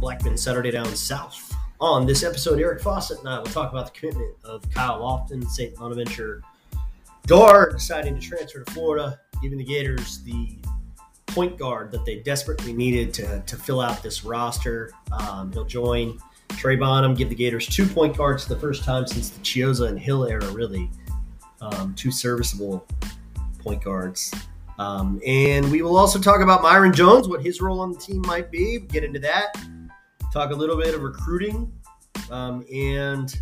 Blackman Saturday Down South. On this episode, Eric Fawcett and I will talk about the commitment of Kyle Lofton, St. Bonaventure Dar deciding to transfer to Florida, giving the Gators the point guard that they desperately needed to, to fill out this roster. Um, he'll join Trey Bonham, give the Gators two point guards for the first time since the Chiozza and Hill era, really. Um, two serviceable point guards. Um, and we will also talk about Myron Jones, what his role on the team might be. We Get into that. Talk a little bit of recruiting um, and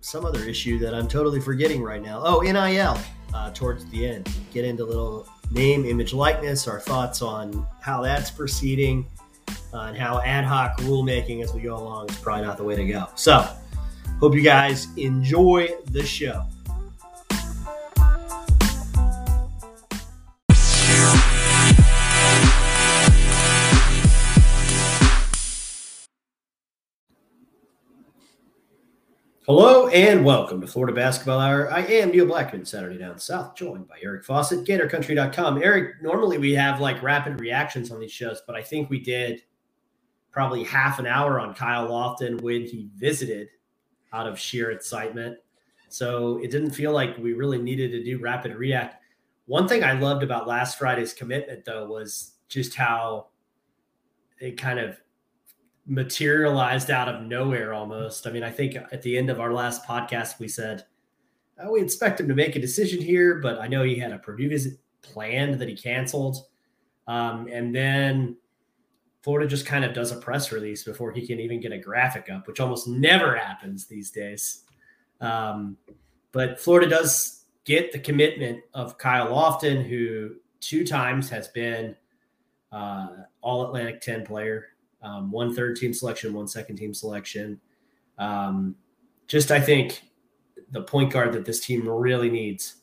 some other issue that I'm totally forgetting right now. Oh, NIL uh, towards the end. Get into a little name, image, likeness, our thoughts on how that's proceeding, uh, and how ad hoc rulemaking as we go along is probably not the way to go. So, hope you guys enjoy the show. Hello and welcome to Florida Basketball Hour. I am Neil Blackman, Saturday Down South, joined by Eric Fawcett, GatorCountry.com. Eric, normally we have like rapid reactions on these shows, but I think we did probably half an hour on Kyle Lofton when he visited out of sheer excitement. So it didn't feel like we really needed to do rapid react. One thing I loved about last Friday's commitment, though, was just how it kind of materialized out of nowhere almost. I mean, I think at the end of our last podcast, we said, oh, we expect him to make a decision here, but I know he had a Purdue visit planned that he canceled. Um, and then Florida just kind of does a press release before he can even get a graphic up, which almost never happens these days. Um, but Florida does get the commitment of Kyle Lofton, who two times has been uh, All Atlantic 10 player um, one third team selection, one second team selection. Um, just, I think, the point guard that this team really needs.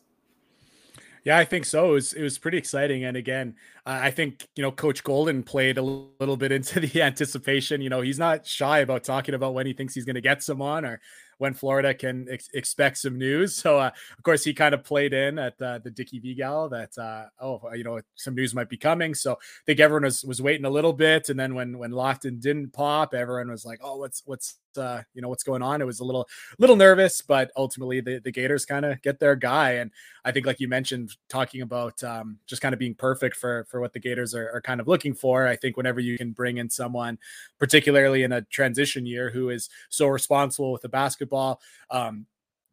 Yeah, I think so. It was, it was pretty exciting. And again, I think, you know, Coach Golden played a little bit into the anticipation. You know, he's not shy about talking about when he thinks he's going to get someone or when Florida can ex- expect some news. So, uh, of course, he kind of played in at uh, the Dickie V Gala that, uh, oh, you know, some news might be coming. So I think everyone was, was waiting a little bit. And then when, when Lofton didn't pop, everyone was like, oh, what's, what's, uh, you know, what's going on? It was a little, little nervous, but ultimately the, the Gators kind of get their guy. And I think, like you mentioned, talking about um, just kind of being perfect for, for what the Gators are, are kind of looking for. I think whenever you can bring in someone, particularly in a transition year, who is so responsible with the basketball, um,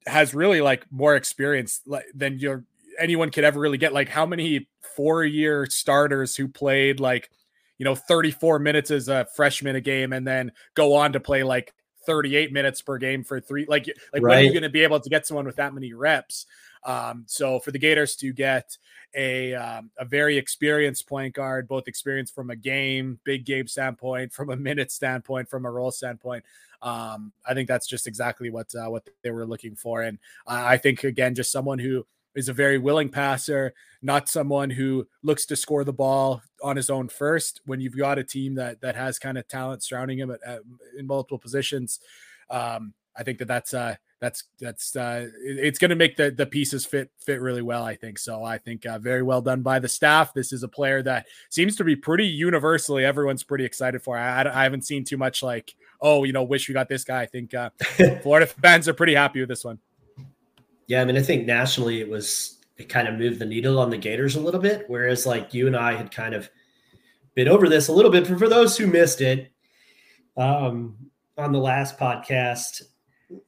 has really like more experience than your anyone could ever really get. Like how many four year starters who played like you know 34 minutes as a freshman a game and then go on to play like 38 minutes per game for three like like right. when are you going to be able to get someone with that many reps um, so for the gators to get a um, a very experienced point guard both experienced from a game big game standpoint from a minute standpoint from a role standpoint um, i think that's just exactly what uh, what they were looking for and i think again just someone who is a very willing passer, not someone who looks to score the ball on his own first. When you've got a team that that has kind of talent surrounding him at, at, in multiple positions, um, I think that that's uh, that's that's uh, it's going to make the the pieces fit fit really well. I think so. I think uh, very well done by the staff. This is a player that seems to be pretty universally everyone's pretty excited for. I, I haven't seen too much like oh you know wish we got this guy. I think uh, Florida fans are pretty happy with this one. Yeah, I mean, I think nationally it was it kind of moved the needle on the Gators a little bit, whereas like you and I had kind of been over this a little bit. For for those who missed it, um, on the last podcast,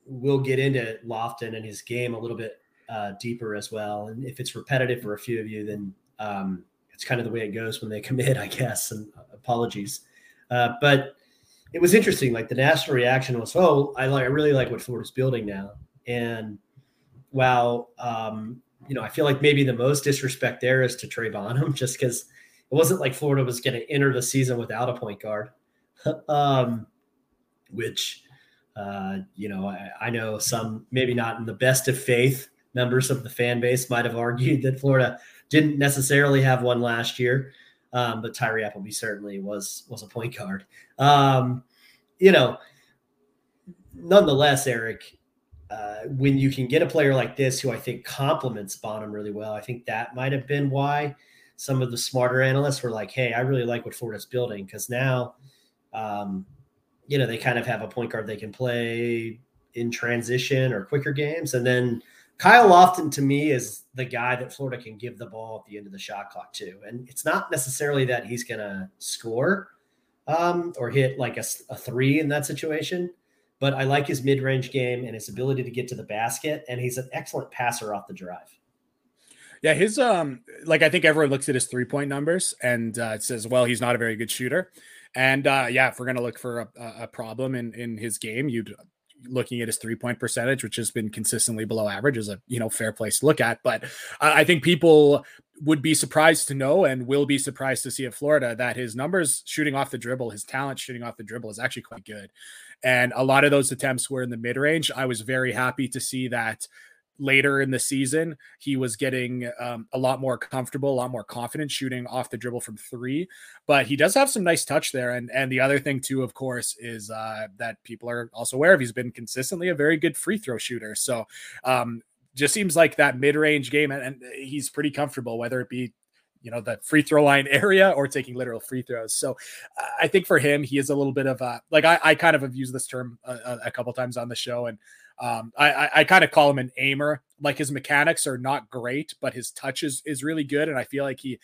we'll get into Lofton and his game a little bit uh, deeper as well. And if it's repetitive for a few of you, then um, it's kind of the way it goes when they commit, I guess. And apologies, uh, but it was interesting. Like the national reaction was, "Oh, I like, I really like what Florida's building now," and while um, you know, I feel like maybe the most disrespect there is to Trey Bonham, just because it wasn't like Florida was going to enter the season without a point guard, um, which uh, you know I, I, know some maybe not in the best of faith members of the fan base might have argued that Florida didn't necessarily have one last year, um, but Tyree Appleby certainly was was a point guard. Um, you know, nonetheless, Eric, uh, when you can get a player like this who I think complements Bonham really well, I think that might have been why. some of the smarter analysts were like, "Hey, I really like what Florida's building because now, um, you know, they kind of have a point guard they can play in transition or quicker games, and then." Kyle Lofton to me is the guy that Florida can give the ball at the end of the shot clock to. And it's not necessarily that he's going to score um, or hit like a, a, three in that situation, but I like his mid range game and his ability to get to the basket. And he's an excellent passer off the drive. Yeah, his um, like I think everyone looks at his three point numbers and uh, says, well, he's not a very good shooter. And uh, yeah, if we're gonna look for a, a problem in in his game, you'd looking at his three point percentage, which has been consistently below average, is a you know fair place to look at. But I think people would be surprised to know and will be surprised to see at Florida that his numbers shooting off the dribble, his talent shooting off the dribble is actually quite good. And a lot of those attempts were in the mid range. I was very happy to see that later in the season, he was getting um, a lot more comfortable, a lot more confident shooting off the dribble from three. But he does have some nice touch there. And and the other thing too, of course, is uh, that people are also aware of. He's been consistently a very good free throw shooter. So um, just seems like that mid range game, and, and he's pretty comfortable, whether it be you know the free throw line area or taking literal free throws. So I think for him, he is a little bit of a like I, I kind of have used this term a, a couple times on the show, and um, I, I, I kind of call him an aimer. Like his mechanics are not great, but his touch is, is really good. And I feel like he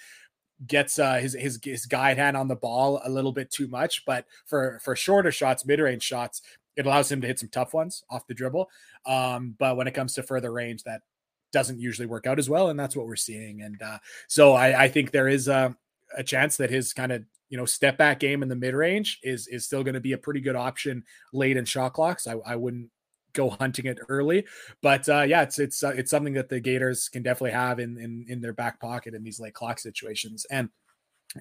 gets uh, his, his his guide hand on the ball a little bit too much. But for for shorter shots, mid range shots, it allows him to hit some tough ones off the dribble. Um, but when it comes to further range, that doesn't usually work out as well, and that's what we're seeing. And uh, so I, I think there is a, a chance that his kind of you know step back game in the mid range is is still going to be a pretty good option late in shot clocks. I, I wouldn't go hunting it early. But uh, yeah, it's it's uh, it's something that the Gators can definitely have in in in their back pocket in these late clock situations. And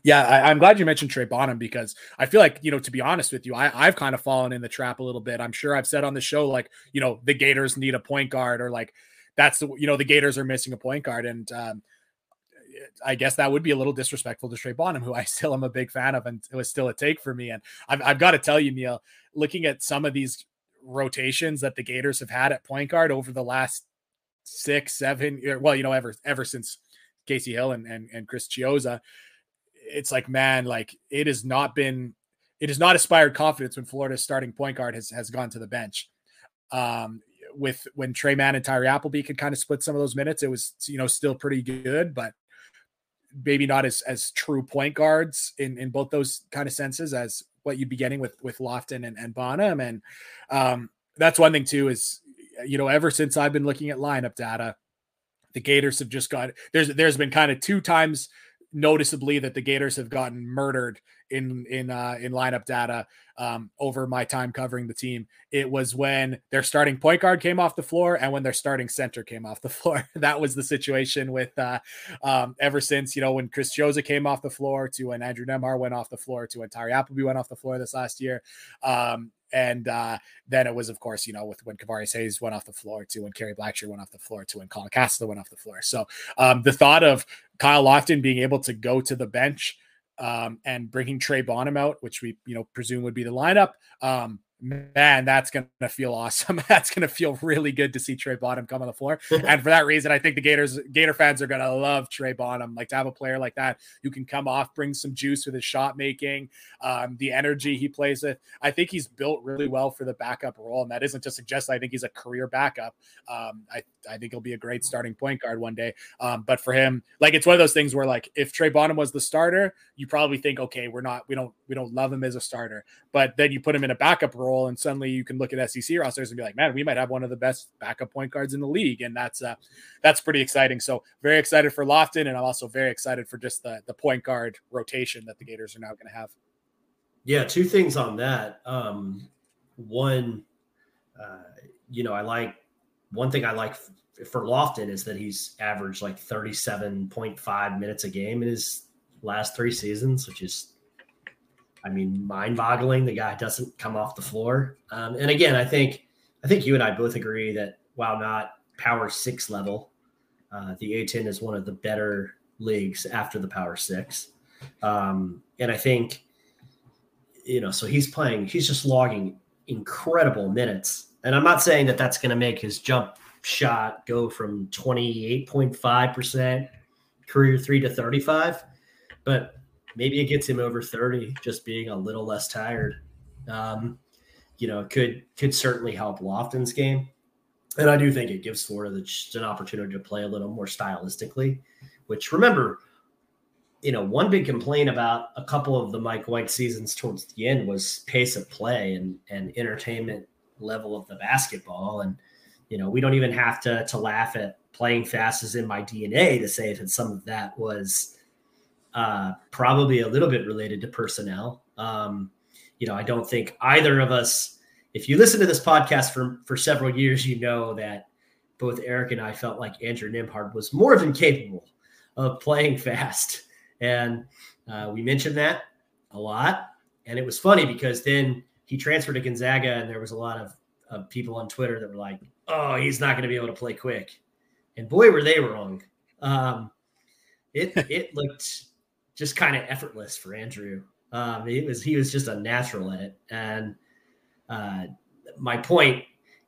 yeah, I, am glad you mentioned Trey Bonham because I feel like, you know, to be honest with you, I, I've kind of fallen in the trap a little bit. I'm sure I've said on the show, like, you know, the Gators need a point guard or like that's the, you know, the Gators are missing a point guard. And um, I guess that would be a little disrespectful to Trey Bonham, who I still am a big fan of, and it was still a take for me. And I've, I've got to tell you, Neil, looking at some of these rotations that the Gators have had at point guard over the last six, seven, well, you know, ever ever since Kasey Hill and and, and Chris Chiozza, it's like, man, like it has not been, it has not inspired confidence when Florida's starting point guard has has gone to the bench. Um, with when Tre Mann and Tyree Appleby could kind of split some of those minutes, it was you know still pretty good, but maybe not as as true point guards in in both those kind of senses as what you'd be getting with with Lofton and, and Bonham. And um, that's one thing too is you know ever since I've been looking at lineup data, the Gators have just got there's there's been kind of two times noticeably that the Gators have gotten murdered in in uh, in lineup data um, over my time covering the team. It was when their starting point guard came off the floor and when their starting center came off the floor. that was the situation with uh, um, ever since you know when Chris Chiozza came off the floor to when Andrew Nembhard went off the floor to when Tyree Appleby went off the floor this last year. Um, and uh, then it was, of course, you know, with when Kevarrius Hayes went off the floor to when Kerry Blackshear went off the floor to when Colin Castleton went off the floor. So um, the thought of Kyle Lofton being able to go to the bench um, and bringing Trey Bonham out, which we you know presume would be the lineup. Um, man, that's going to feel awesome. that's going to feel really good to see Trey Bonham come on the floor. and for that reason, I think the Gators, Gator fans are going to love Trey Bonham. Like to have a player like that who can come off, bring some juice with his shot making, um, the energy he plays with. I think he's built really well for the backup role. And that isn't to suggest I think he's a career backup. Um, I, I think he'll be a great starting point guard one day. Um, but for him, like it's one of those things where like if Trey Bonham was the starter, you probably think, okay, we're not, we don't, we don't love him as a starter. But then you put him in a backup role role, and suddenly you can look at SEC rosters and be like, man, we might have one of the best backup point guards in the league, and that's uh, that's pretty exciting. So very excited for Lofton, and I'm also very excited for just the the point guard rotation that the Gators are now going to have. Yeah, two things on that. Um, one, uh, you know, I like one thing I like for Lofton is that he's averaged like 37.5 minutes a game in his last three seasons, which is I mean, mind-boggling. The guy doesn't come off the floor. Um, and again, I think I think you and I both agree that while not Power Six level, uh, the A10 is one of the better leagues after the Power Six. Um, and I think, you know, so he's playing. He's just logging incredible minutes. And I'm not saying that that's going to make his jump shot go from 28.5 percent career three to 35, but maybe it gets him over 30 just being a little less tired. Um, you know, could could certainly help Lofton's game. And I do think it gives Florida just an opportunity to play a little more stylistically, which remember, you know, one big complaint about a couple of the Mike White seasons towards the end was pace of play and and entertainment level of the basketball. And, you know, we don't even have to to laugh at playing fast is in my DNA to say that some of that was uh, probably a little bit related to personnel. Um, you know, I don't think either of us, if you listen to this podcast for, for several years, you know that both Eric and I felt like Andrew Nembhard was more than capable of playing fast. And uh, we mentioned that a lot. And it was funny because then he transferred to Gonzaga, and there was a lot of, of people on Twitter that were like, oh, he's not going to be able to play quick. And boy, were they wrong. Um, it, it looked just kind of effortless for Andrew. Um, he was he was just a natural at it, and uh, my point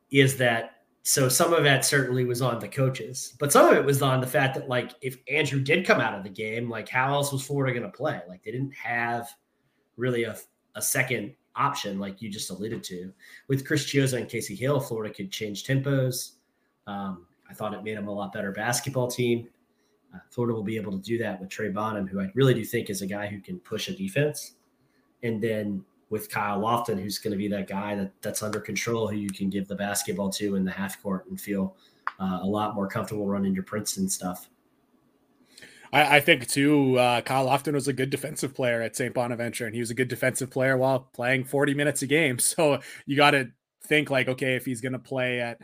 is that so some of that certainly was on the coaches, but some of it was on the fact that like if Andrew did come out of the game, like how else was Florida going to play? Like they didn't have really a, a second option, like you just alluded to. With Chris Chiozza and Kasey Hill, Florida could change tempos. Um, I thought it made them a lot better basketball team. Uh, Florida will be able to do that with Trey Bonham, who I really do think is a guy who can push a defense. And then with Kyle Lofton, who's going to be that guy that, that's under control, who you can give the basketball to in the half court and feel uh, a lot more comfortable running your Princeton stuff. I, I think too, uh, Kyle Lofton was a good defensive player at St. Bonaventure, and he was a good defensive player while playing 40 minutes a game. So you got to think like, okay, if he's going to play at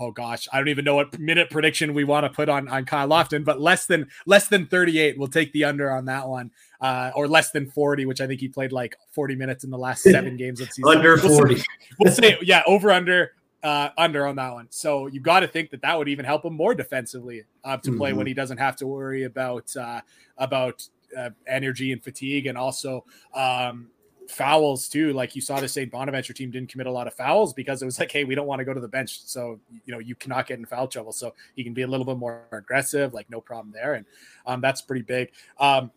oh gosh, I don't even know what minute prediction we want to put on on Kyle Lofton, but less than less than 38. We'll take the under on that one, uh, or less than 40, which I think he played like 40 minutes in the last seven games of season. under 40. We'll say, we'll say yeah, over under. Uh, under on that one, so you got to think that that would even help him more defensively uh, to play mm-hmm. when he doesn't have to worry about uh, about uh, energy and fatigue, and also um, fouls too. Like you saw the St. Bonaventure team didn't commit a lot of fouls because it was like, hey, we don't want to go to the bench. So, you know, you cannot get in foul trouble. So he can be a little bit more aggressive, like no problem there. And um, that's pretty big. Um,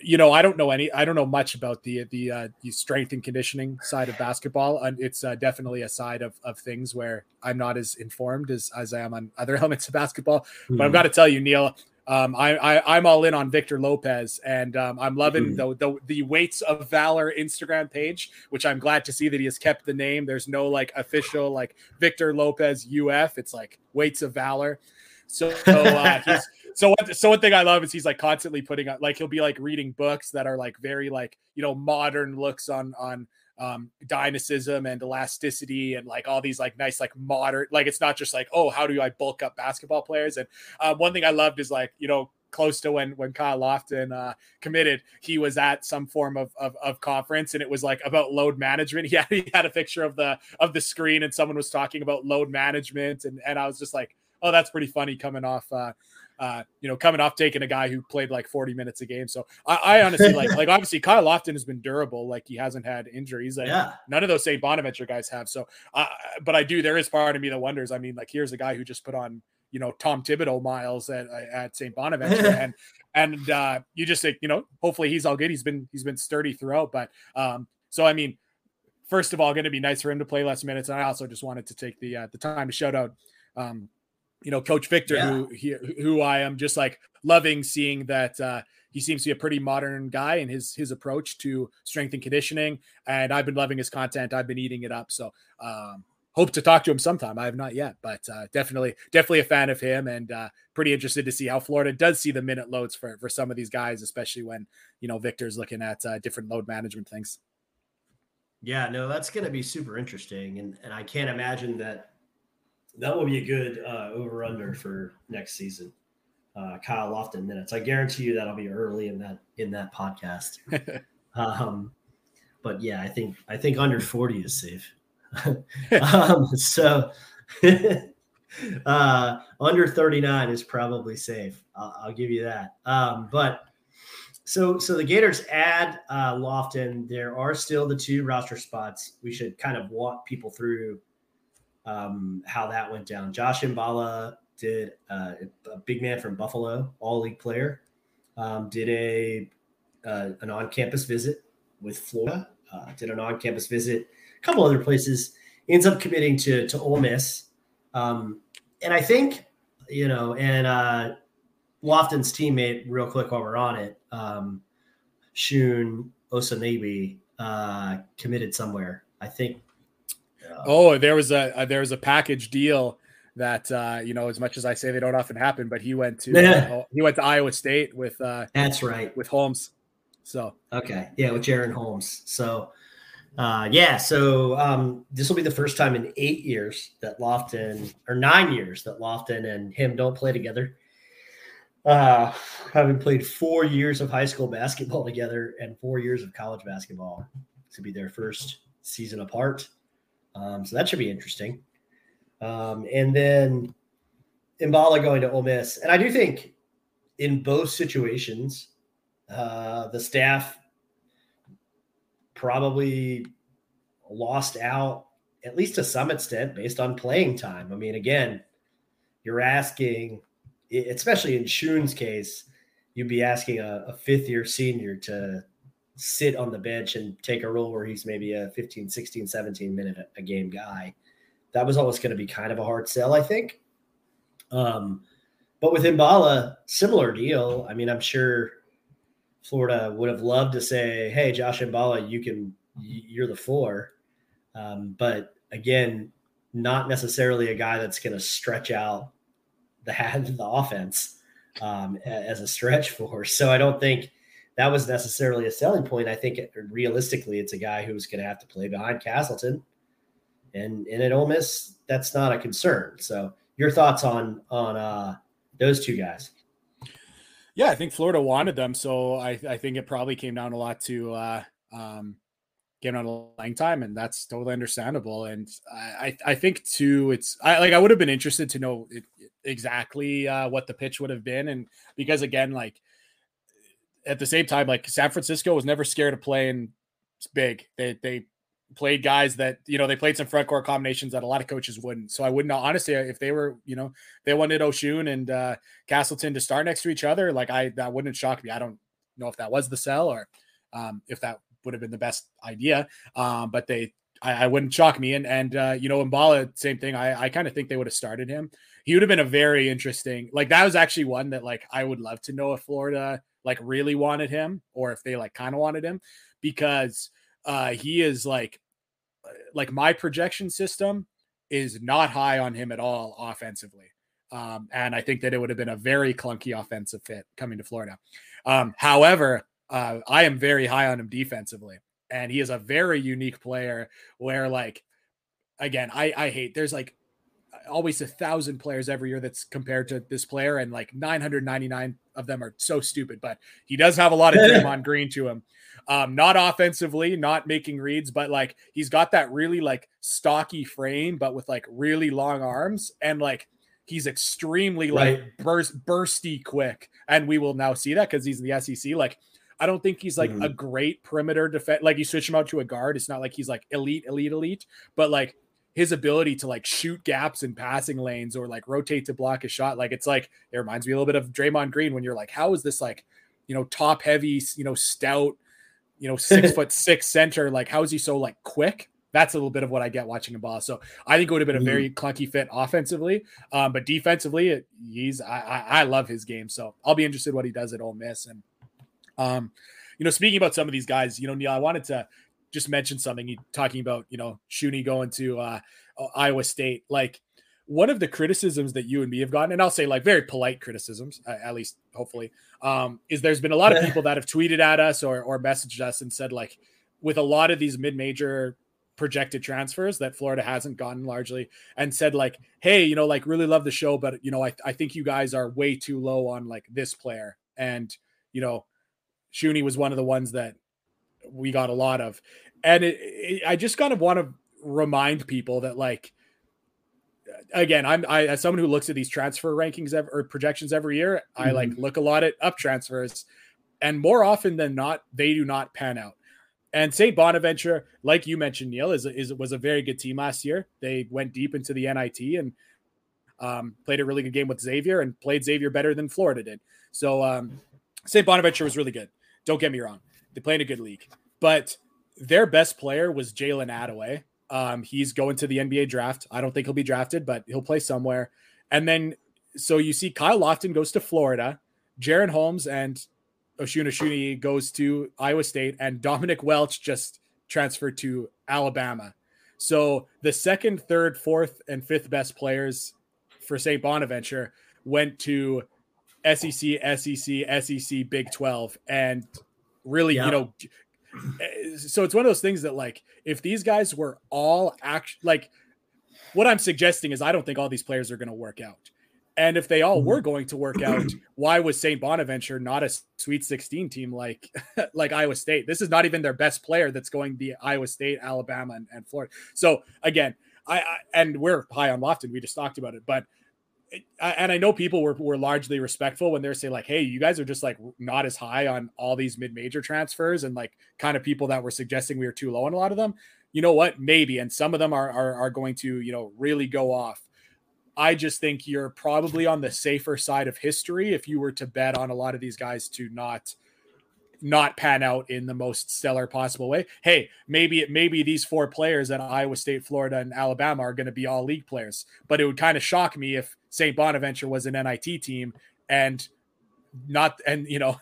you know, I don't know any, I don't know much about the the, uh, the strength and conditioning side of basketball, and it's uh, definitely a side of, of things where I'm not as informed as as I am on other elements of basketball. Mm-hmm. But I've hmm. got to tell you, Neil, um, I, I am all in on Victor Lopez, and um, I'm loving mm-hmm. the, the the Weights of Valor Instagram page, which I'm glad to see that he has kept the name. There's no like official like Victor Lopez UF. It's like Weights of Valor. So, so uh, he's so what, so one thing I love is he's like constantly putting out like he'll be like reading books that are like very like you know modern looks on on um, dynamism and elasticity and like all these like nice like modern like it's not just like oh how do I bulk up basketball players and uh, one thing I loved is like you know close to when when Kyle Lofton uh, committed, he was at some form of, of, of conference, and it was like about load management. He had, he had a picture of the of the screen, and someone was talking about load management, and and I was just like, oh, that's pretty funny coming off uh, uh, you know, coming off taking a guy who played like 40 minutes a game. So I, I honestly like, like obviously Kyle Lofton has been durable. Like he hasn't had injuries. yeah. None of those St. Bonaventure guys have. So, uh, but I do, there is part of me that wonders, I mean, like here's a guy who just put on, you know, Tom Thibodeau miles at, at St. Bonaventure and, and uh, you just think, you know, hopefully he's all good. He's been, he's been sturdy throughout, but um, so, I mean, first of all, going to be nice for him to play less minutes. And I also just wanted to take the, uh, the time to shout out, um, you know, Coach Victor, yeah. who he, who I am just like loving seeing that uh, he seems to be a pretty modern guy in his his approach to strength and conditioning, and I've been loving his content. I've been eating it up. So um, hope to talk to him sometime. I have not yet, but uh, definitely definitely a fan of him, and uh, pretty interested to see how Florida does see the minute loads for for some of these guys, especially when you know Victor's looking at uh, different load management things. Yeah, no, that's going to be super interesting, and and I can't imagine that that will be a good uh, over under for next season. Uh, Kyle Lofton minutes. I guarantee you that'll be early in that in that podcast. um, but yeah, I think I think under forty is safe. um, so uh, under thirty nine is probably safe. I'll, I'll give you that. Um, but so so the Gators add uh, Lofton. There are still the two roster spots. We should kind of walk people through um, how that went down. Josh Mballa did uh, a big man from Buffalo, all league player, um, did a uh, an on campus visit with Florida, uh, did an on campus visit, a couple other places, ends up committing to to Ole Miss, um, and I think you know, and uh, Lofton's teammate, real quick while we're on it, um, Shun Osunniyi, uh, committed somewhere. I think. Uh, oh, there was a, a there was a package deal that uh, you know, as much as I say they don't often happen, but he went to uh, he went to Iowa State with uh, that's right with Holmes. So okay, yeah, with Jaren Holmes. So uh, yeah, so um, this will be the first time in eight years that Lofton or nine years that Lofton and him don't play together. Uh, having played four years of high school basketball together and four years of college basketball to be their first season apart. Um, so that should be interesting. Um, and then Mballa going to Ole Miss. And I do think in both situations, uh, the staff probably lost out, at least to some extent, based on playing time. I mean, again, you're asking, especially in Shun's case, you'd be asking a, a fifth year senior to sit on the bench and take a role where he's maybe a 15, 16, 17 minute a game guy that was always going to be kind of a hard sell, I think. Um, but with Mballa, similar deal. I mean, I'm sure Florida would have loved to say, "Hey, Josh Mballa, you can, you're the four. Um, but again, not necessarily a guy that's going to stretch out the the offense um, as a stretch for. So I don't think that was necessarily a selling point. I think it, realistically, it's a guy who's going to have to play behind Castleton and and at Ole Miss, that's not a concern. So, your thoughts on on uh, those two guys? Yeah, I think Florida wanted them, so I, I think it probably came down a lot to uh, um, getting on a playing time, and that's totally understandable. And I I think too, it's I like I would have been interested to know it, exactly uh, what the pitch would have been, and because again, like at the same time, like San Francisco was never scared of playing big. They they played guys that you know they played some front court combinations that a lot of coaches wouldn't. So I wouldn't honestly if they were you know they wanted Osun and uh, Castleton to start next to each other, like I that wouldn't shock me. I don't know if that was the sell or um, if that would have been the best idea. Um, but they I, I, wouldn't shock me. And and uh, you know Mballa, same thing. I I kind of think they would have started him. He would have been a very interesting like that was actually one that like I would love to know if Florida like really wanted him or if they like kind of wanted him because uh, he is like uh, like my projection system is not high on him at all offensively. Um, and I think that it would have been a very clunky offensive fit coming to Florida. Um, however, uh, I am very high on him defensively, and he is a very unique player. Where, like, again, I I hate there's like always a thousand players every year that's compared to this player, and like 999 of them are so stupid. But he does have a lot of Draymond Green to him. Um, not offensively, not making reads, but like he's got that really like stocky frame, but with like really long arms and like he's extremely like right. burst bursty quick. And we will now see that because he's in the SEC. Like I don't think he's like mm-hmm. a great perimeter defense. Like you switch him out to a guard, it's not like he's like elite, elite, elite, but like his ability to like shoot gaps in passing lanes or like rotate to block a shot. Like it's like it reminds me a little bit of Draymond Green when you're like, how is this like, you know, top heavy, you know, stout, you know, six foot six center. Like, how is he so like quick? That's a little bit of what I get watching a ball. So I think it would have been a very mm-hmm. clunky fit offensively, um, but defensively, it, he's I, I, I love his game. So I'll be interested what he does at Ole Miss. And um, you know, speaking about some of these guys, you know, Neil, I wanted to just mentioned something. You talking about you know Shuni going to uh, Iowa State, like one of the criticisms that you and me have gotten, and I'll say like very polite criticisms, at least hopefully, um, is there's been a lot of people that have tweeted at us or or messaged us and said like, with a lot of these mid-major projected transfers that Florida hasn't gotten largely, and said like, hey, you know, like really love the show, but you know, I I think you guys are way too low on like this player, and you know, Shuni was one of the ones that we got a lot of, and it, it, I just kind of want to remind people that like again, I'm I as someone who looks at these transfer rankings ever, or projections every year, mm-hmm. I like look a lot at up transfers, and more often than not, they do not pan out. And St. Bonaventure, like you mentioned, Neil, is is was a very good team last year. They went deep into the NIT, and Um, played a really good game with Xavier and played Xavier better than Florida did. So um, St. Bonaventure was really good. Don't get me wrong; they played a good league, but their best player was Jalen Adaway. Um, he's going to the NBA draft. I don't think he'll be drafted, but he'll play somewhere. And then, so you see Kyle Lofton goes to Florida, Jaren Holmes and Osun Osunniyi goes to Iowa State, and Dominic Welch just transferred to Alabama. So the second, third, fourth, and fifth best players for St. Bonaventure went to SEC, SEC, SEC, Big 12, and really, yeah. you know, so it's one of those things that like if these guys were all act like what I'm suggesting is I don't think all these players are going to work out. And if they all were mm-hmm. going to work out, why was St. Bonaventure not a Sweet 16 team like like Iowa State? This is not even their best player that's going to be Iowa State, Alabama, and, and Florida. So again, I, I, and we're high on Lofton. We just talked about it, but and I know people were, were largely respectful when they're saying like, "Hey, you guys are just like not as high on all these mid major transfers," and like kind of people that were suggesting we were too low on a lot of them. You know what? Maybe, and some of them are are, are going to you know really go off. I just think you're probably on the safer side of history if you were to bet on a lot of these guys to not not pan out in the most stellar possible way. Hey, maybe it maybe these four players at Iowa State, Florida, and Alabama are going to be all league players. But it would kind of shock me if St. Bonaventure was an NIT team and not and you know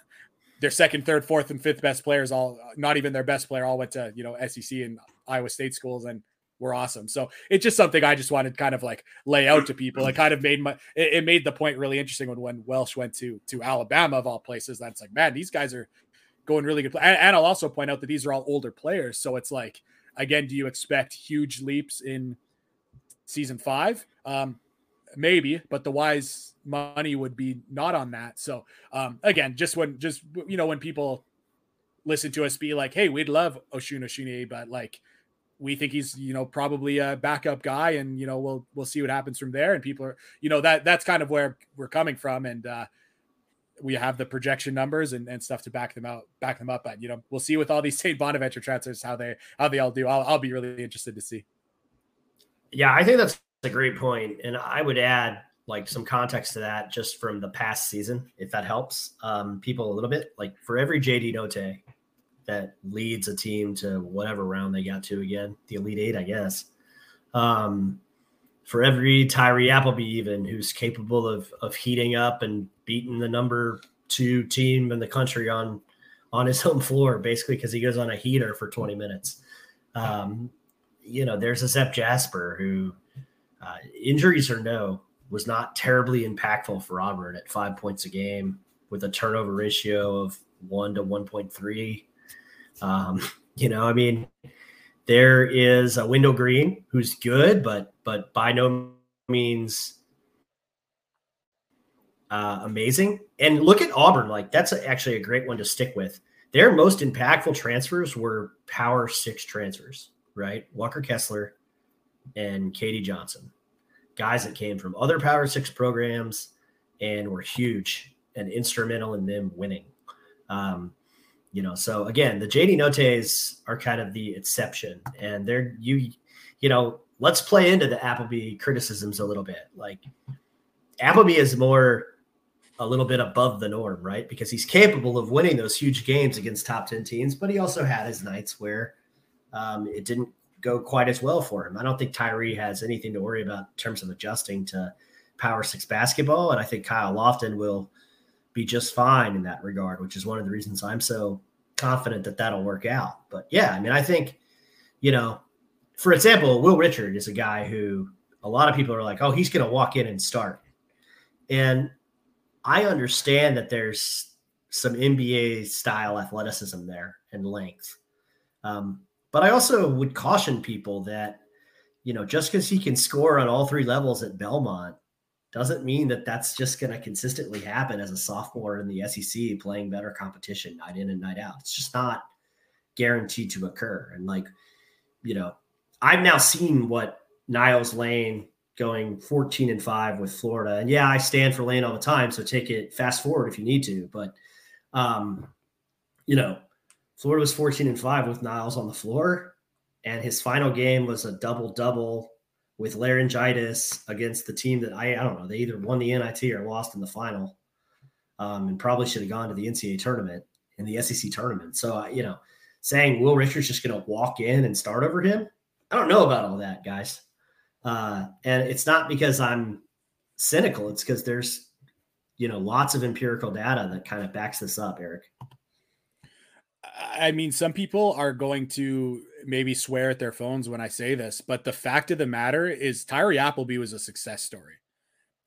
their second, third, fourth, and fifth best players all not even their best player all went to you know SEC and Iowa State schools and were awesome. So it's just something I just wanted kind of like lay out to people. It kind of made my it, it made the point really interesting when when Welch went to to Alabama of all places. That's like man, these guys are going really good. And, and I'll also point out that these are all older players. So it's like, again, do you expect huge leaps in season five? Um, maybe, but the wise money would be not on that. So um, again, just when just you know when people listen to us be like, "Hey, we'd love Osun Osunniyi, but like we think he's you know probably a backup guy, and you know we'll we'll see what happens from there." And people are you know that that's kind of where we're coming from, and uh, we have the projection numbers and, and stuff to back them out, back them up. But you know, we'll see with all these St. Bonaventure transfers how they how they all do. I'll, I'll be really interested to see. Yeah, I think that's a great point, and I would add like some context to that just from the past season, if that helps um, people a little bit. Like for every JD Notae that leads a team to whatever round they got to again, the Elite Eight, I guess. Um, for every Tyree Appleby, even who's capable of of heating up and beating the number two team in the country on on his home floor, basically because he goes on a heater for 20 minutes. Um, you know, there's a Zep Jasper who, uh, injuries or no, was not terribly impactful for Auburn at five points a game with a turnover ratio of one to 1.3. Um, you know, I mean, there is a Wendell Green who's good, but but by no means uh, amazing. And look at Auburn; like that's actually a great one to stick with. Their most impactful transfers were Power Six transfers, right? Walker Kessler and KD Johnson, guys that came from other Power Six programs and were huge and instrumental in them winning. Um, you know, so again, the JD Notae are kind of the exception, and they're you, you know, let's play into the Appleby criticisms a little bit. Like Appleby is more a little bit above the norm, right? Because he's capable of winning those huge games against top 10 teams, but he also had his nights where um, it didn't go quite as well for him. I don't think Tyree has anything to worry about in terms of adjusting to Power Six basketball. And I think Kyle Lofton will be just fine in that regard, which is one of the reasons I'm so confident that that'll work out. But yeah, I mean, I think, you know, for example, Will Richard is a guy who a lot of people are like, oh, he's going to walk in and start. And I understand that there's some NBA style athleticism there and length. Um, but I also would caution people that, you know, just because he can score on all three levels at Belmont doesn't mean that that's just going to consistently happen as a sophomore in the SEC playing better competition night in and night out. It's just not guaranteed to occur. And like, you know, I've now seen what Niels Lane going 14 and 5 with Florida. And yeah, I stand for Lane all the time, so take it fast forward if you need to, but um you know, Florida was 14 and 5 with Niels on the floor and his final game was a double double with laryngitis against the team that I, I don't know, they either won the NIT or lost in the final um, and probably should have gone to the NCAA tournament and the SEC tournament. So, uh, you know, saying Will Richards just going to walk in and start over him, I don't know about all that, guys. Uh, and it's not because I'm cynical, it's because there's, you know, lots of empirical data that kind of backs this up, Eric. I mean, some people are going to maybe swear at their phones when I say this, but the fact of the matter is Tyree Appleby was a success story.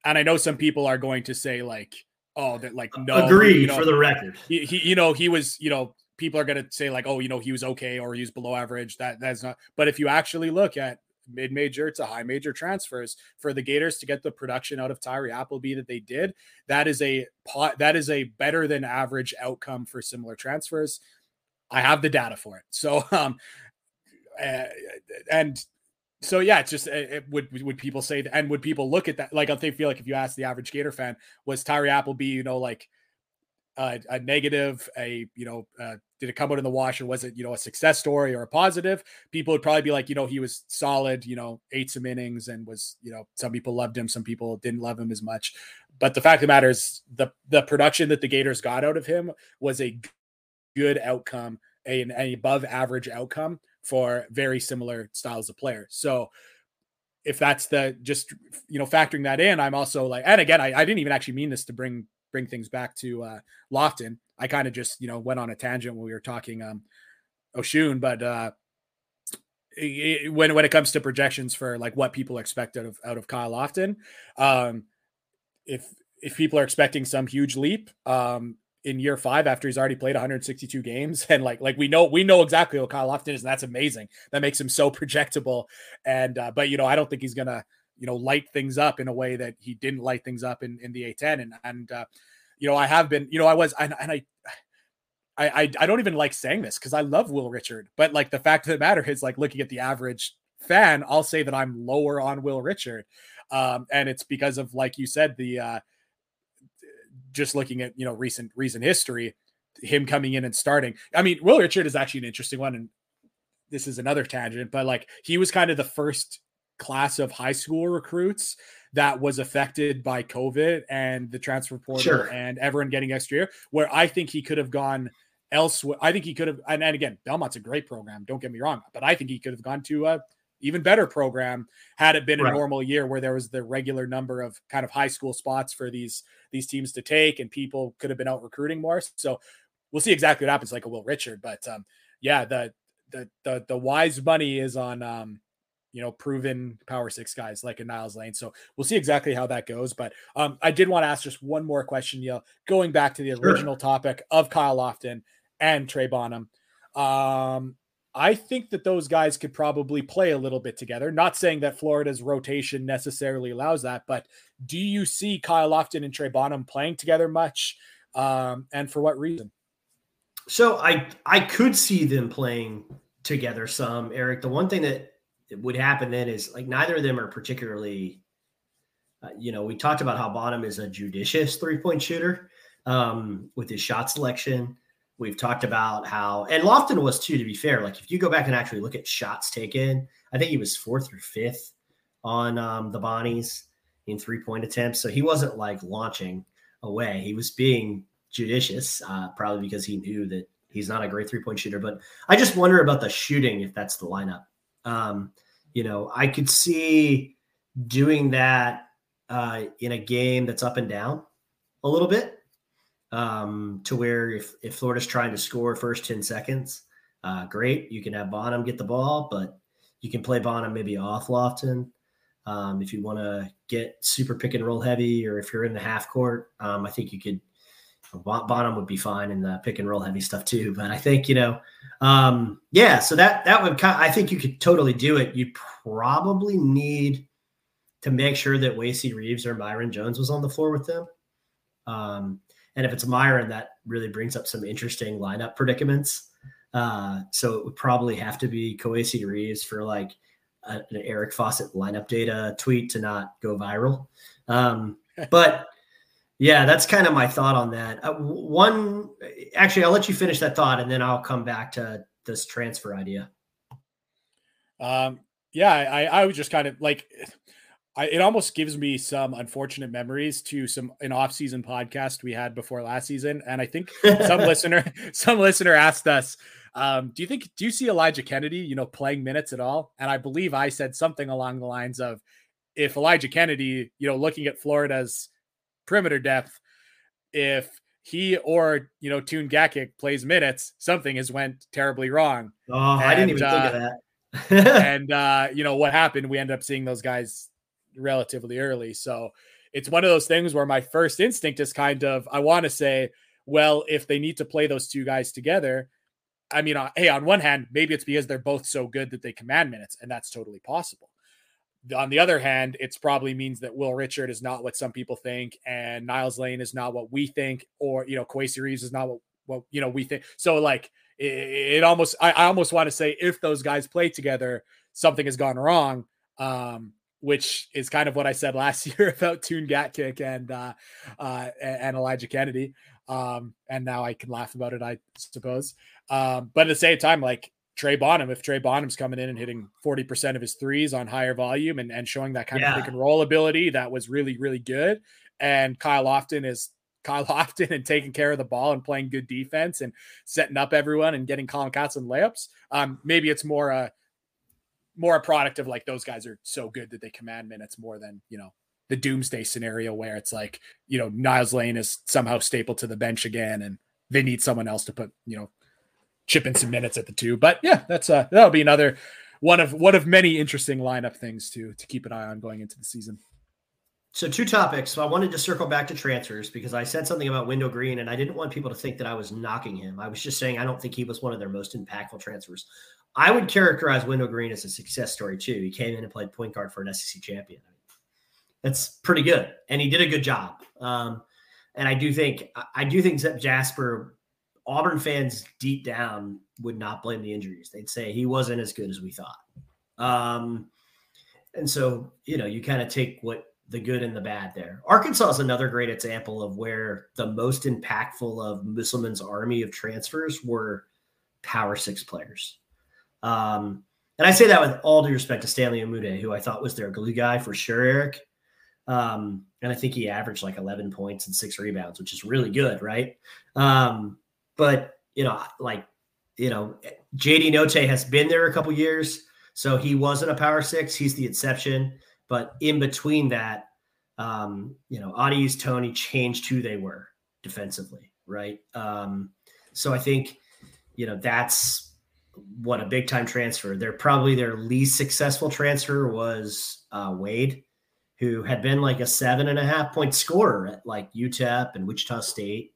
And I know some people are going to say, like, oh, that like no agreed you know, for the record. He, he, you know, he was, you know, people are gonna say, like, oh, you know, he was okay or he was below average. That that's not but if you actually look at mid-major to high major transfers for the Gators to get the production out of Tyree Appleby that they did, that is a pot that is a better than average outcome for similar transfers. I have the data for it. So um uh, and so yeah, it's just it, it, would would people say that, and would people look at that like they feel like if you ask the average Gator fan, was Tyree Appleby, you know, like a, a negative, a you know, uh, did it come out in the wash, or was it you know a success story or a positive? People would probably be like, you know, he was solid, you know, ate some innings and was you know, some people loved him, some people didn't love him as much. But the fact of the matter is, the the production that the Gators got out of him was a good outcome, a, an above average outcome for very similar styles of players. So if that's the just you know factoring that in, I'm also like, and again, I, I didn't even actually mean this to bring bring things back to uh Lofton. I kind of just you know went on a tangent when we were talking um Osun, but uh it, when when it comes to projections for like what people expect out of out of Kyle Lofton, um if if people are expecting some huge leap, um in year five after he's already played 162 games. And like like we know we know exactly what Kyle Lofton is and that's amazing. That makes him so projectable. And uh, but you know I don't think he's gonna you know light things up in a way that he didn't light things up in in the A10 and and uh, you know I have been you know I was and, and I I, I don't even like saying this because I love Will Richard, but like the fact of the matter is, like looking at the average fan, I'll say that I'm lower on Will Richard, um, and it's because of like you said the uh, just looking at you know recent recent history, him coming in and starting. I mean, Will Richard is actually an interesting one, and this is another tangent, but like he was kind of the first class of high school recruits that was affected by COVID and the transfer portal sure. and everyone getting extra year, where I think he could have gone elsewhere. I think he could have, and, and, again, Belmont's a great program. Don't get me wrong, but I think he could have gone to a even better program had it been right. a normal year where there was the regular number of kind of high school spots for these these teams to take and people could have been out recruiting more so we'll see exactly what happens like a will richard but um yeah the the the, the wise money is on um you know proven power six guys like a niels lane so we'll see exactly how that goes but um i did want to ask just one more question Neil, going back to the original sure. topic of kyle lofton and trey bonham um I think that those guys could probably play a little bit together. Not saying that Florida's rotation necessarily allows that, but do you see Kyle Lofton and Trey Bonham playing together much? Um, and for what reason? So I I could see them playing together some, Eric. The one thing that would happen then is like neither of them are particularly, uh, you know, we talked about how Bonham is a judicious three point shooter um, with his shot selection. We've talked about how, and Lofton was too, to be fair. Like if you go back and actually look at shots taken, I think he was fourth or fifth on um, the Bonnies in three point attempts. So he wasn't like launching away. He was being judicious, uh, probably because he knew that he's not a great three point shooter. But I just wonder about the shooting if that's the lineup. Um, you know, I could see doing that uh, in a game that's up and down a little bit um, to where if, if Florida's trying to score first 10 seconds, uh, great. You can have Bonham get the ball, but you can play Bonham maybe off Lofton. Um, if you want to get super pick and roll heavy, or if you're in the half court, um, I think you could. Bonham would be fine in the pick and roll heavy stuff too. But I think you know, um, yeah. So that that would kind. Of, I think you could totally do it. You probably need to make sure that Kowacie Reeves or Myron Jones was on the floor with them. Um, and if it's Myron, that really brings up some interesting lineup predicaments. Uh, so it would probably have to be Kowacie Reeves for like a, an Eric Fawcett lineup data tweet to not go viral. Um, but yeah, that's kind of my thought on that. Uh, one, actually, I'll let you finish that thought and then I'll come back to this transfer idea. Um, Yeah, I I was just kind of like I, it almost gives me some unfortunate memories to some an off-season podcast we had before last season, and I think some listener some listener asked us, um, "Do you think do you see Elijah Kennedy, you know, playing minutes at all?" And I believe I said something along the lines of, "If Elijah Kennedy, you know, looking at Florida's perimeter depth, if he or you know Tune Gatkek plays minutes, something has went terribly wrong." Oh, and, I didn't even uh, think of uh, that. and uh, you know what happened? We end up seeing those guys relatively early. So it's one of those things where my first instinct is kind of I want to say, well, if they need to play those two guys together, I mean, uh, hey, on one hand, maybe it's because they're both so good that they command minutes, and that's totally possible. On the other hand, it's probably means that Will Richard is not what some people think, and Niels Lane is not what we think, or you know, Kowacie Reeves is not what what you know we think. So like, it, it almost I, I almost want to say if those guys play together, something has gone wrong. Um, which is kind of what I said last year about Toon Gatkek and uh, uh, and Elijah Kennedy. Um, and now I can laugh about it, I suppose. Um, but at the same time, like Trey Bonham, if Trey Bonham's coming in and hitting 40% of his threes on higher volume and, and showing that kind yeah. of pick and roll ability, that was really, really good. And Kyle Lofton is Kyle Lofton and taking care of the ball and playing good defense and setting up everyone and getting Colin Castleton layups. Um, maybe it's more a more a product of like those guys are so good that they command minutes more than you know the doomsday scenario where it's like you know Niels Lane is somehow stapled to the bench again and they need someone else to put you know chip in some minutes at the two. But yeah, that's uh that'll be another one of one of many interesting lineup things to to keep an eye on going into the season. So two topics. So I wanted to circle back to transfers because I said something about Wendell Green and I didn't want people to think that I was knocking him. I was just saying I don't think he was one of their most impactful transfers. I would characterize Wendell Green as a success story too. He came in and played point guard for an SEC champion. That's pretty good, and he did a good job. Um, and I do think I do think that Jasper Auburn fans deep down would not blame the injuries. They'd say he wasn't as good as we thought. Um, and so you know you kind of take what the good and the bad there. Arkansas is another great example of where the most impactful of Musselman's army of transfers were Power Six players. Um, and I say that with all due respect to Stanley Umude, who I thought was their glue guy for sure, Eric. Um, and I think he averaged like 11 points and six rebounds, which is really good, right? Um, but you know, like you know, JD Notae has been there a couple years, so he wasn't a power six. He's the exception. But in between that, um, you know, Au'Diese Toney changed who they were defensively, right? Um, so I think you know that's what a big time transfer. They're probably their least successful transfer was uh, Wade, who had been like a seven and a half point scorer at like UTEP and Wichita State.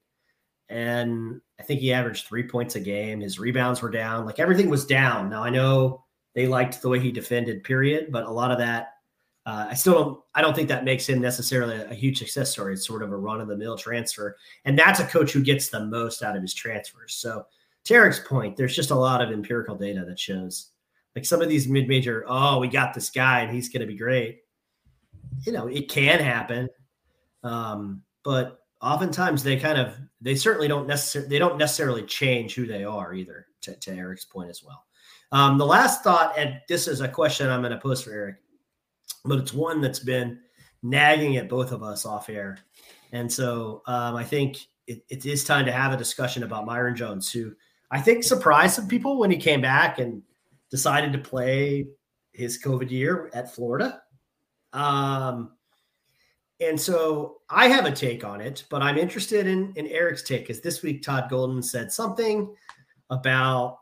And I think he averaged three points a game. His rebounds were down. Like everything was down. Now I know they liked the way he defended, period, but a lot of that uh, I still don't. I don't think that makes him necessarily a, a huge success story. It's sort of a run of the mill transfer, and that's a coach who gets the most out of his transfers. So Eric's point, there's just a lot of empirical data that shows like some of these mid-major, oh, we got this guy and he's going to be great. You know, it can happen, um, but oftentimes they kind of they certainly don't necessarily they don't necessarily change who they are either. To, to Eric's point as well. Um, the last thought, and this is a question I'm going to pose for Eric, but it's one that's been nagging at both of us off air, and so um, I think it, it is time to have a discussion about Myron Jones, who I think surprised some people when he came back and decided to play his COVID year at Florida. Um, and so I have a take on it, but I'm interested in, in Eric's take because this week Todd Golden said something about,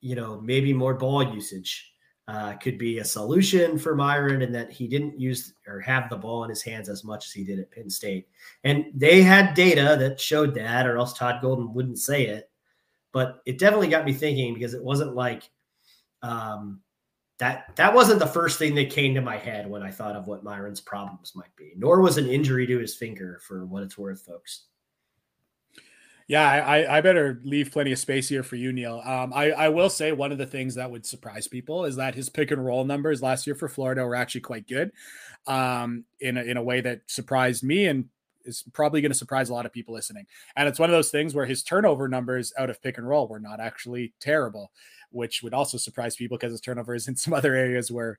you know, maybe more ball usage uh, could be a solution for Myron and that he didn't use or have the ball in his hands as much as he did at Penn State. And they had data that showed that, or else Todd Golden wouldn't say it but it definitely got me thinking because it wasn't like um, that that wasn't the first thing that came to my head when I thought of what Myron's problems might be. Nor was an injury to his finger, for what it's worth, folks. Yeah, I, I better leave plenty of space here for you, Neil. Um, I, I will say one of the things that would surprise people is that his pick and roll numbers last year for Florida were actually quite good, um, in a, in a way that surprised me and is probably going to surprise a lot of people listening. And it's one of those things where his turnover numbers out of pick and roll were not actually terrible, which would also surprise people because his turnovers in some other areas were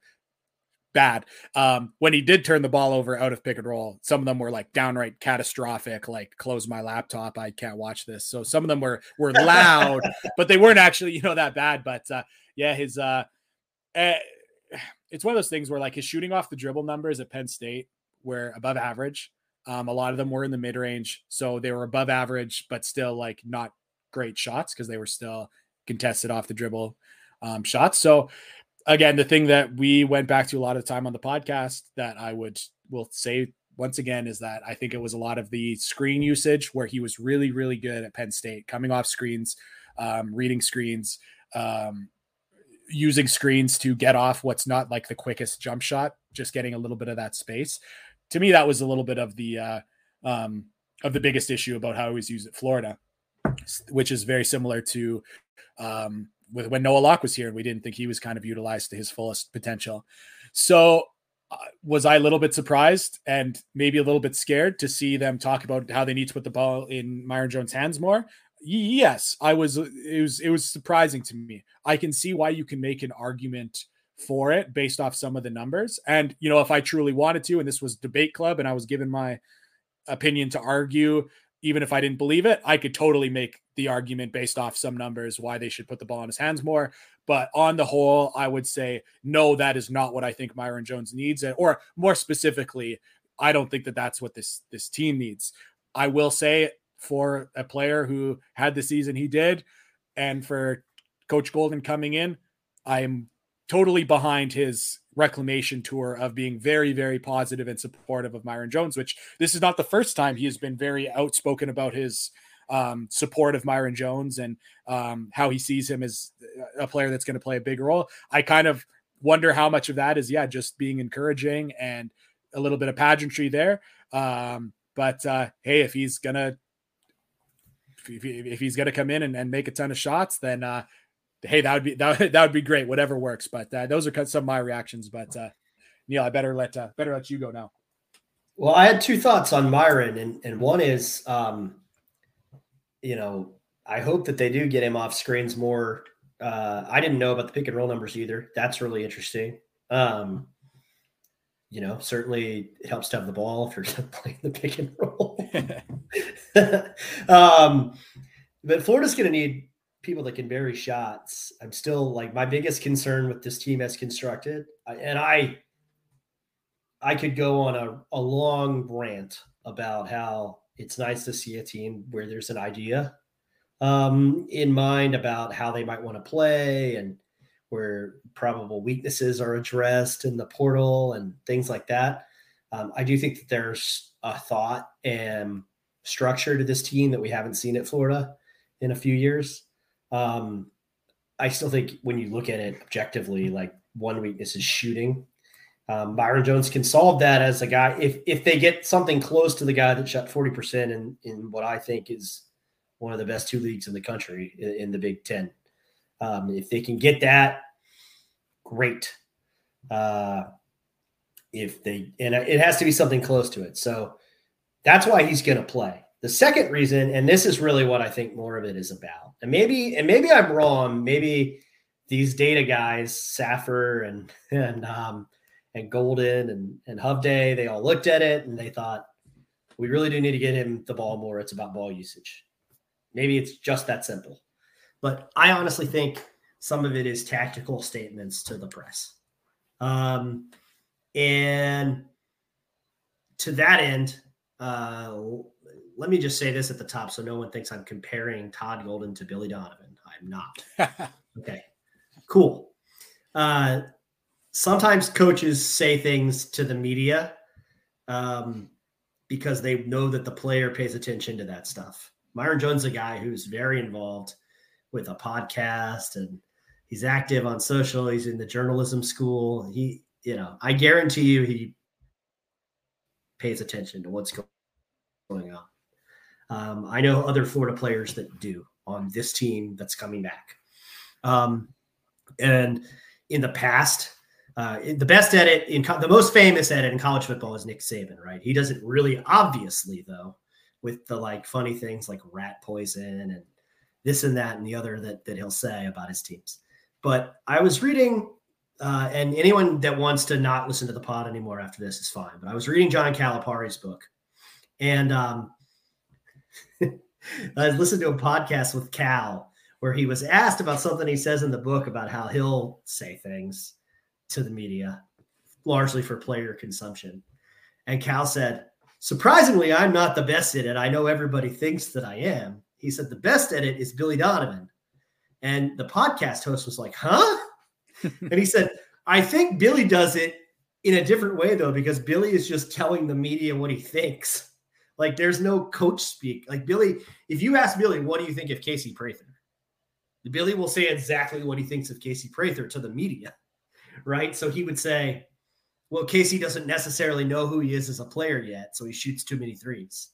bad. Um, when he did turn the ball over out of pick and roll, some of them were like downright catastrophic, like close my laptop, I can't watch this. So some of them were were loud, but they weren't actually, you know, that bad. But uh yeah, his uh eh, it's one of those things where like his shooting off the dribble numbers at Penn State were above average. Um, a lot of them were in the mid range, so they were above average, but still like not great shots because they were still contested off the dribble um, shots. So again, the thing that we went back to a lot of time on the podcast that I would will say once again is that I think it was a lot of the screen usage where he was really, really good at Penn State, coming off screens, um, reading screens, um, using screens to get off what's not like the quickest jump shot, just getting a little bit of that space. To me, that was a little bit of the uh, um, of the biggest issue about how he was used at Florida, which is very similar to um, with when Noah Locke was here, and we didn't think he was kind of utilized to his fullest potential. So uh, was I a little bit surprised and maybe a little bit scared to see them talk about how they need to put the ball in Myron Jones' hands more? Yes, I was. It was. It was surprising to me. I can see why you can make an argument for it based off some of the numbers. And you know, if I truly wanted to, and this was debate club, and I was given my opinion to argue even if I didn't believe it, I could totally make the argument based off some numbers why they should put the ball in his hands more. But on the whole, I would say no, that is not what I think Myron Jones needs, or more specifically, I don't think that that's what this this team needs. I will say for a player who had the season he did, and for Coach Golden coming in, I'm totally behind his reclamation tour of being very, very positive and supportive of Myron Jones, which this is not the first time he has been very outspoken about his um, support of Myron Jones and um, how he sees him as a player that's going to play a big role. I kind of wonder how much of that is, yeah, just being encouraging and a little bit of pageantry there. Um, but uh, hey, if he's gonna if, if he's gonna come in and, and, make a ton of shots, then uh, hey, that would be that, that would be great. Whatever works. But uh, those are some of my reactions. But uh, Neil, I better let uh, better let you go now. Well, I had two thoughts on Myron, and and one is, um, you know, I hope that they do get him off screens more. Uh, I didn't know about the pick and roll numbers either. That's really interesting. Um, you know, certainly it helps to have the ball if you're playing the pick and roll. um, but Florida's going to need people that can bury shots. I'm still like my biggest concern with this team as constructed, and I I could go on a, a long rant about how it's nice to see a team where there's an idea um, in mind about how they might want to play and where probable weaknesses are addressed in the portal and things like that. Um, I do think that there's a thought and structure to this team that we haven't seen at Florida in a few years. Um, I still think when you look at it objectively, like one weakness is shooting. Um, Myron Jones can solve that as a guy if if they get something close to the guy that shot forty percent in in what I think is one of the best two leagues in the country in, in the Big Ten. Um, if they can get that, great. Uh, if they and it has to be something close to it, so that's why he's going to play. The second reason, and this is really what I think more of it is about, and maybe and maybe I'm wrong. Maybe these data guys, Saffer and and um, and Golden and and Hovde, they all looked at it and they thought we really do need to get him the ball more. It's about ball usage. Maybe it's just that simple. But I honestly think some of it is tactical statements to the press. Um, and to that end, uh, let me just say this at the top so no one thinks I'm comparing Todd Golden to Billy Donovan. I'm not. okay, cool. Uh, sometimes coaches say things to the media um, because they know that the player pays attention to that stuff. Myron Jones is a guy who's very involved with a podcast and he's active on social. He's in the journalism school. He, you know, I guarantee you he pays attention to what's going on. Um, I know other Florida players that do on this team that's coming back. Um, and in the past, uh, the best edit in co- the most famous edit in college football is Nick Saban, right? He does it really obviously though, with the like funny things like rat poison and this and that and the other that that he'll say about his teams. But I was reading, uh, and anyone that wants to not listen to the pod anymore after this is fine. But I was reading John Calipari's book, and um, I listened to a podcast with Cal where he was asked about something he says in the book about how he'll say things to the media, largely for player consumption. And Cal said, Surprisingly, I'm not the best at it. I know everybody thinks that I am. He said, The best at it is Billy Donovan. And the podcast host was like, Huh? and he said, I think Billy does it in a different way, though, because Billy is just telling the media what he thinks. Like, there's no coach speak. Like, Billy, if you ask Billy, what do you think of Casey Prather? Billy will say exactly what he thinks of Casey Prather to the media, right? So he would say, well, Casey doesn't necessarily know who he is as a player yet, so he shoots too many threes,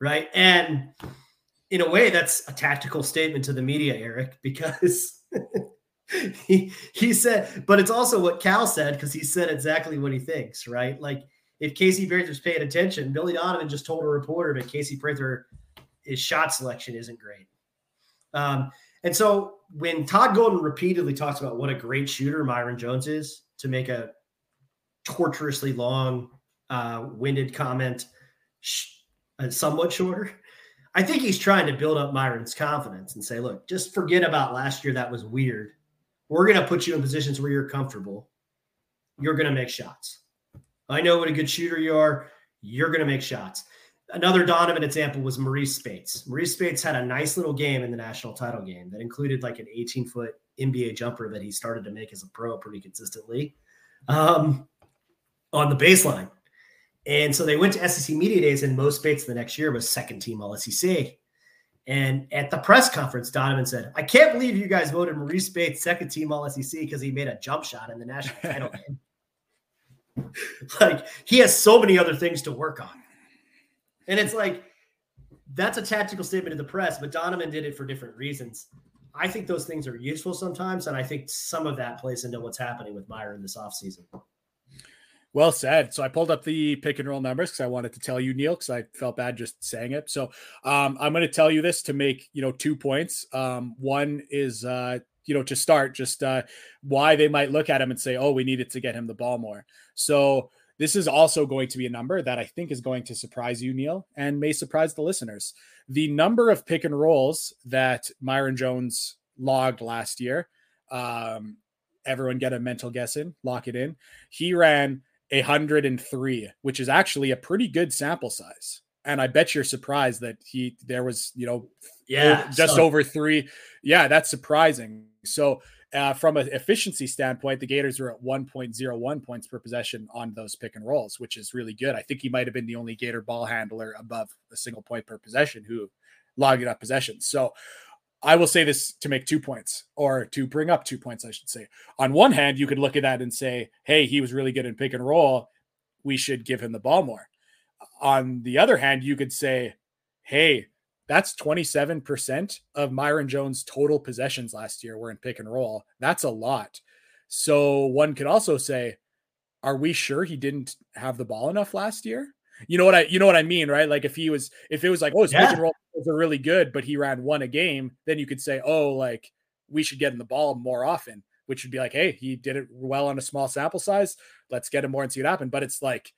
right? And in a way, that's a tactical statement to the media, Eric, because he he said, but it's also what Cal said because he said exactly what he thinks, right? Like if Casey Prather's paying attention, Billy Donovan just told a reporter that Casey Prather his shot selection isn't great. Um, and so when Todd Golden repeatedly talks about what a great shooter Myron Jones is to make a torturously long, uh, winded comment sh- uh, somewhat shorter, I think he's trying to build up Myron's confidence and say, look, just forget about last year. That was weird. We're going to put you in positions where you're comfortable. You're going to make shots. I know what a good shooter you are. You're going to make shots. Another Donovan example was Maurice Speights. Maurice Speights had a nice little game in the national title game that included like an 18 foot NBA jumper that he started to make as a pro pretty consistently um, on the baseline. And so they went to SEC Media Days, and Mo Speights the next year was second team All SEC. And at the press conference, Donovan said, I can't believe you guys voted Maurice Speights second team All SEC because he made a jump shot in the national title game. like he has so many other things to work on. And it's like, that's a tactical statement to the press, but Donovan did it for different reasons. I think those things are useful sometimes. And I think some of that plays into what's happening with Meyer in this offseason. Well said. So I pulled up the pick and roll numbers because I wanted to tell you, Neil, because I felt bad just saying it. So um, I'm going to tell you this to make you know two points. Um, one is uh, you know to start just uh, why they might look at him and say, "Oh, we needed to get him the ball more." So this is also going to be a number that I think is going to surprise you, Neil, and may surprise the listeners. The number of pick and rolls that Myron Jones logged last year. Um, everyone get a mental guess in, lock it in. He ran 103, which is actually a pretty good sample size. And I bet you're surprised that he there was, you know, yeah, just so. over three. Yeah, that's surprising. So uh, from an efficiency standpoint, the Gators are at 1.01 points per possession on those pick and rolls, which is really good. I think he might have been the only Gator ball handler above a single point per possession who logged up possessions. So I will say this to make two points or to bring up two points, I should say. On one hand, you could look at that and say, hey, he was really good in pick and roll. We should give him the ball more. On the other hand, you could say, hey, that's 27% of Myron Jones' total possessions last year were in pick and roll. That's a lot. So one could also say, are we sure he didn't have the ball enough last year? You know what I you know what I mean, right? Like if he was if it was like, oh, his yeah. pick and roll are really good, but he ran one a game, then you could say, oh, like we should get him the ball more often, which would be like, hey, he did it well on a small sample size. Let's get him more and see what happens. But it's like,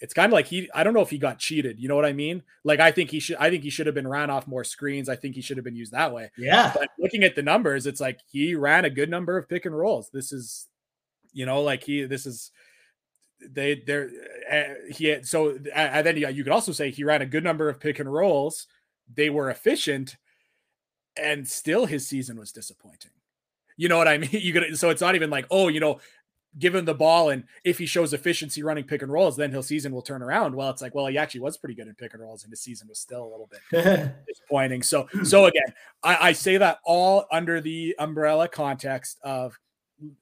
it's kind of like he, I don't know if he got cheated. You know what I mean? Like, I think he should, I think he should have been ran off more screens. I think he should have been used that way. Yeah. But looking at the numbers, it's like he ran a good number of pick and rolls. This is, you know, like he, this is, they, they're, uh, he had, so, and then you could also say he ran a good number of pick and rolls they were efficient and still his season was disappointing. You know what I mean? You could so it's not even like, oh, you know, give him the ball and if he shows efficiency running pick and rolls, then his season will turn around. Well, it's like, well, he actually was pretty good in pick and rolls, and his season was still a little bit disappointing. So, so again, I, I say that all under the umbrella context of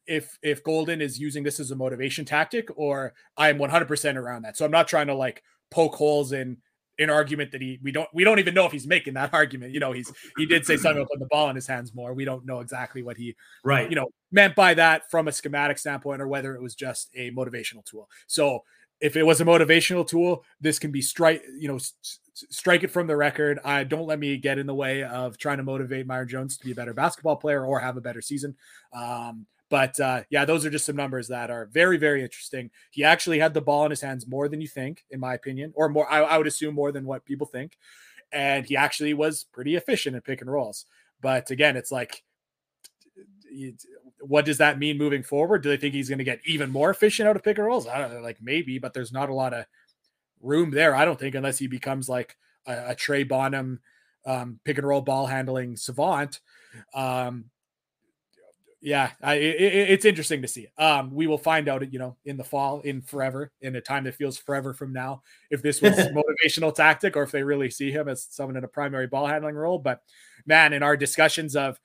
if if Golden is using this as a motivation tactic, or I'm 100% around that. So I'm not trying to like poke holes in an argument that he we don't we don't even know if he's making that argument. You know, he's he did say something about putting the ball in his hands more. We don't know exactly what he right you know meant by that from a schematic standpoint or whether it was just a motivational tool. So if it was a motivational tool, this can be strike you know s- strike it from the record. I don't let me get in the way of trying to motivate Myron Jones to be a better basketball player or have a better season. Um, but uh, yeah, those are just some numbers that are very, very interesting. He actually had the ball in his hands more than you think, in my opinion, or more. I, I would assume more than what people think. And he actually was pretty efficient in pick and rolls. But again, it's like, what does that mean moving forward? Do they think he's going to get even more efficient out of pick and rolls? I don't know, like maybe, but there's not a lot of room there. I don't think unless he becomes like a, a Trey Bonham um, pick and roll ball handling savant. Um, yeah, I, it, it's interesting to see. Um, we will find out, you know, in the fall, in forever, in a time that feels forever from now, if this was motivational tactic or if they really see him as someone in a primary ball handling role. But man, in our discussions of,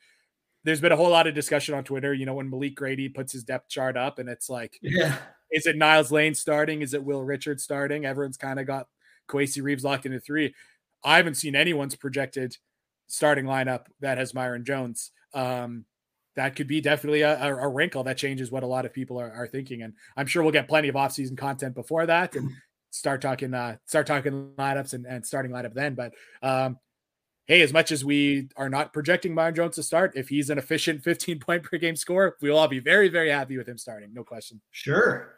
there's been a whole lot of discussion on Twitter. You know, when Malik Grady puts his depth chart up, and it's like, yeah, is it Niels Lane starting? Is it Will Richards starting? Everyone's kind of got Kowacie Reeves locked into three. I haven't seen anyone's projected starting lineup that has Myron Jones. Um, that could be definitely a, a, wrinkle that changes what a lot of people are, are, thinking. And I'm sure we'll get plenty of offseason content before that and start talking uh, start talking lineups and, and starting lineup then. But um, hey, as much as we are not projecting Myron Jones to start, if he's an efficient 15 point per game score, we'll all be very, very happy with him starting. No question. Sure.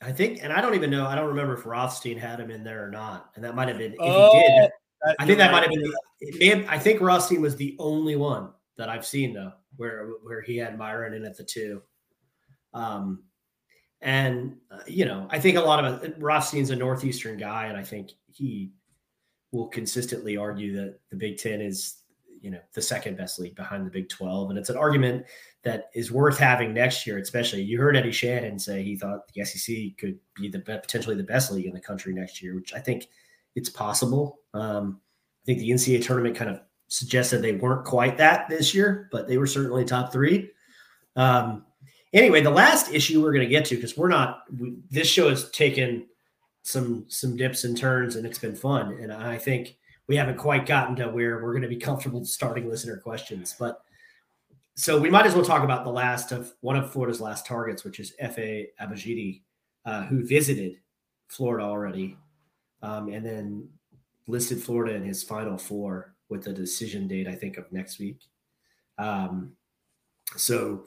I think, and I don't even know, I don't remember if Rothstein had him in there or not. And that might have been, if oh, he did, I think that might have been, have, I think Rothstein was the only one that I've seen though, where where he had Myron in at the two. Um, and uh, you know, I think a lot of it, Rothstein's a northeastern guy, and I think he will consistently argue that the Big Ten is you know the second best league behind the Big Twelve, and it's an argument that is worth having next year. Especially, you heard Eddie Shannon say he thought the SEC could be the potentially the best league in the country next year, which I think it's possible. Um, I think the NCAA tournament kind of suggested they weren't quite that this year, but they were certainly top three. Um, anyway, the last issue we're going to get to because we're not we, this show has taken some some dips and turns and it's been fun, and I think we haven't quite gotten to where we're going to be comfortable starting listener questions, but. So we might as well talk about the last of one of Florida's last targets, which is Efe Abogidi, uh, who visited Florida already, um, and then listed Florida in his final four with a decision date, I think, of next week. Um, so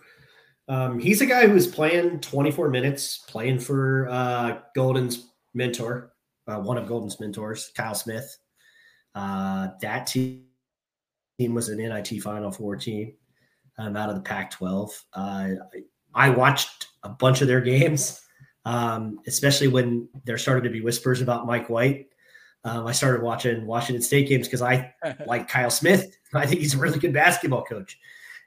um, he's a guy who was playing 24 minutes, playing for uh, Golden's mentor, uh, one of Golden's mentors, Kyle Smith. Uh, that team was an NIT Final Four team um, out of the Pac 12. Uh, I watched a bunch of their games, um, especially when there started to be whispers about Mike White. Um, I started watching Washington State games because I like Kyle Smith. I think he's a really good basketball coach,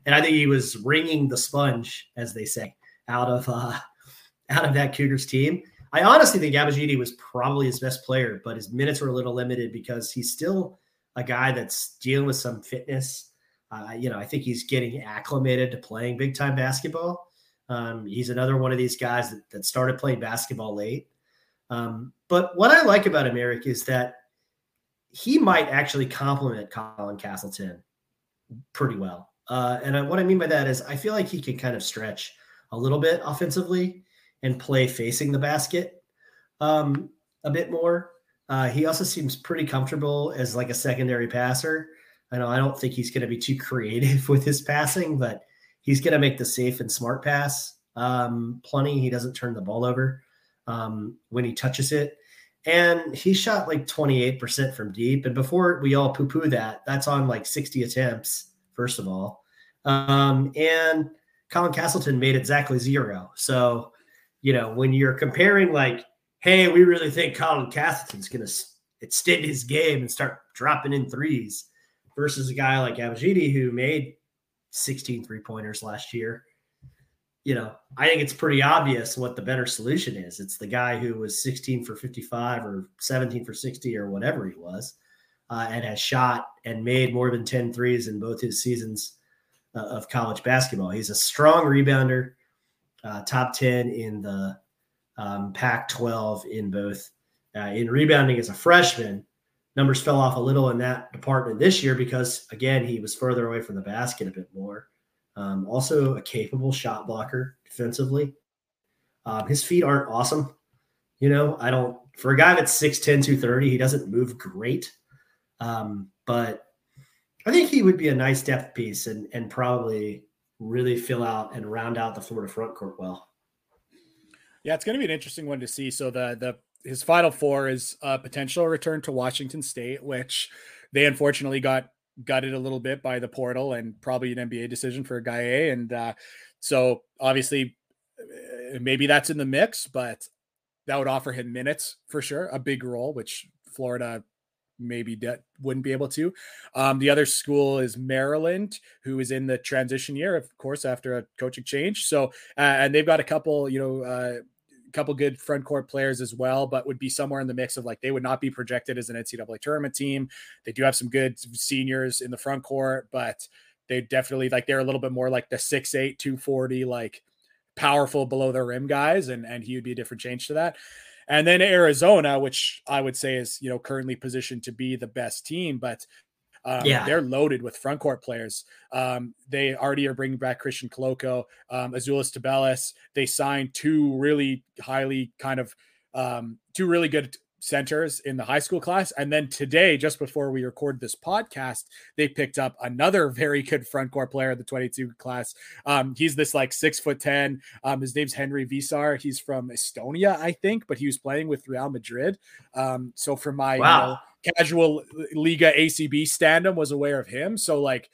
and I think he was wringing the sponge, as they say, out of uh, out of that Cougars team. I honestly think Abogidi was probably his best player, but his minutes were a little limited because he's still a guy that's dealing with some fitness. Uh, you know, I think he's getting acclimated to playing big time basketball. Um, he's another one of these guys that, that started playing basketball late. Um, but what I like about him, Eric, is that he might actually complement Colin Castleton pretty well. Uh, and what I mean by that is I feel like he can kind of stretch a little bit offensively and play facing the basket um, a bit more. Uh, he also seems pretty comfortable as like a secondary passer. I know I don't think he's going to be too creative with his passing, but he's going to make the safe and smart pass um, plenty. He doesn't turn the ball over um, when he touches it. And he shot like 28% from deep. And before we all poo poo that, that's on like 60 attempts, first of all. Um, and Colin Castleton made exactly zero. So, you know, when you're comparing, like, hey, we really think Colin Castleton's going to extend his game and start dropping in threes versus a guy like Abogidi who made 16 three pointers last year you know, I think it's pretty obvious what the better solution is. It's the guy who was 16 for 55 or 17 for 60 or whatever he was, uh, and has shot and made more than 10 threes in both his seasons uh, of college basketball. He's a strong rebounder, uh, top 10 in the um, Pac 12 in both uh, in rebounding as a freshman. numbers fell off a little in that department this year because again he was further away from the basket a bit more. Um, also a capable shot blocker defensively. Um, his feet aren't awesome. You know, I don't for a guy that's 6'10, 230, he doesn't move great. Um, but I think he would be a nice depth piece and and probably really fill out and round out the Florida front court well. Yeah, it's going to be an interesting one to see. So the the his final four is a potential return to Washington State, which they unfortunately got gutted a little bit by the portal and probably an NBA decision for Gueye And uh, so obviously, uh, maybe that's in the mix, but that would offer him minutes for sure, a big role, which Florida maybe de- wouldn't be able to. Um, the other school is Maryland, who is in the transition year, of course, after a coaching change. So, uh, and they've got a couple, you know, uh, couple good front court players as well, but would be somewhere in the mix of like they would not be projected as an NCAA tournament team. They do have some good seniors in the front court, but they definitely like they're a little bit more like the 6'8, 240, like powerful below the rim guys, and and he would be a different change to that. And then Arizona, which I would say is you know currently positioned to be the best team, but um, yeah. They're loaded with front court players. Um, they already are bringing back Christian Koloko, um, Azuolas Tubelis. They signed two really highly kind of um, two really good centers in the high school class. And then today, just before we record this podcast, they picked up another very good front court player in the 22 class. Um, he's this like six foot 10. Um, his name's Henry Veesaar. He's from Estonia, I think, but he was playing with Real Madrid. Um, so for my wow. you know, casual Liga ACB standum was aware of him. So like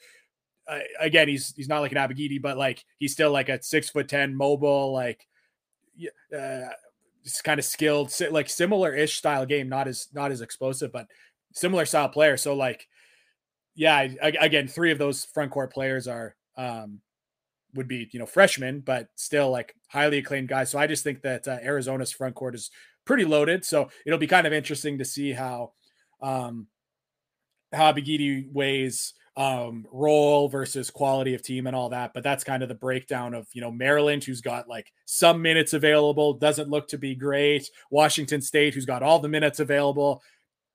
uh, again, he's he's not like an Abogidi, but like he's still like a six foot ten mobile, like uh, just kind of skilled, like similar ish style game, not as not as explosive, but similar style player. So like, yeah, I, again, three of those front court players are um would be you know freshmen, but still like highly acclaimed guys. So I just think that uh, Arizona's front court is pretty loaded. So it'll be kind of interesting to see how um, how Abogidi weighs um, role versus quality of team and all that. But that's kind of the breakdown of, you know, Maryland, who's got like some minutes available, doesn't look to be great. Washington State, who's got all the minutes available,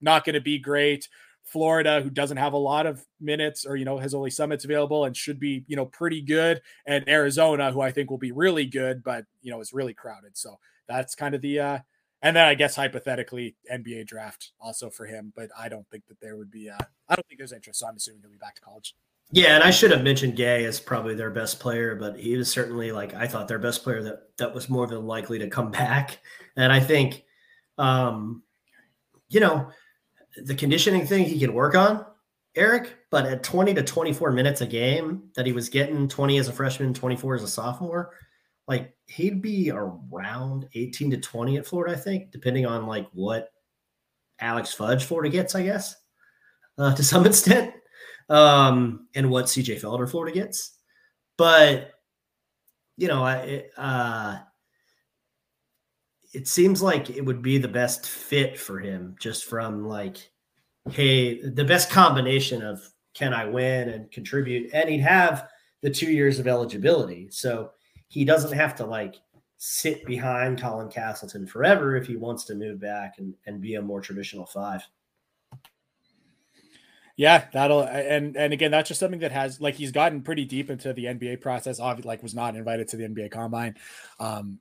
not going to be great. Florida, who doesn't have a lot of minutes or, you know, has only some minutes available and should be, you know, pretty good. And Arizona, who I think will be really good, but, you know, is really crowded. So that's kind of the, uh, and then I guess hypothetically NBA draft also for him, but I don't think that there would be. Uh, I don't think there's interest, so I'm assuming he'll be back to college. Yeah, and I should have mentioned Gueye as probably their best player, but he was certainly like I thought their best player that that was more than likely to come back. And I think, um, you know, the conditioning thing he can work on, Eric. But at 20 to 24 minutes a game that he was getting, 20 as a freshman, 24 as a sophomore, like he'd be around 18 to 20 at Florida, I think, depending on like what Alex Fudge Florida gets, I guess, uh, to some extent, um, and what CJ Felder Florida gets. But you know, I uh, it seems like it would be the best fit for him, just from like, hey, the best combination of can I win and contribute, and he'd have the two years of eligibility, so he doesn't have to like sit behind Colin Castleton forever if he wants to move back and, and be a more traditional five. Yeah, that'll and and again, that's just something that has like he's gotten pretty deep into the NBA process. Obviously, like was not invited to the NBA Combine, um,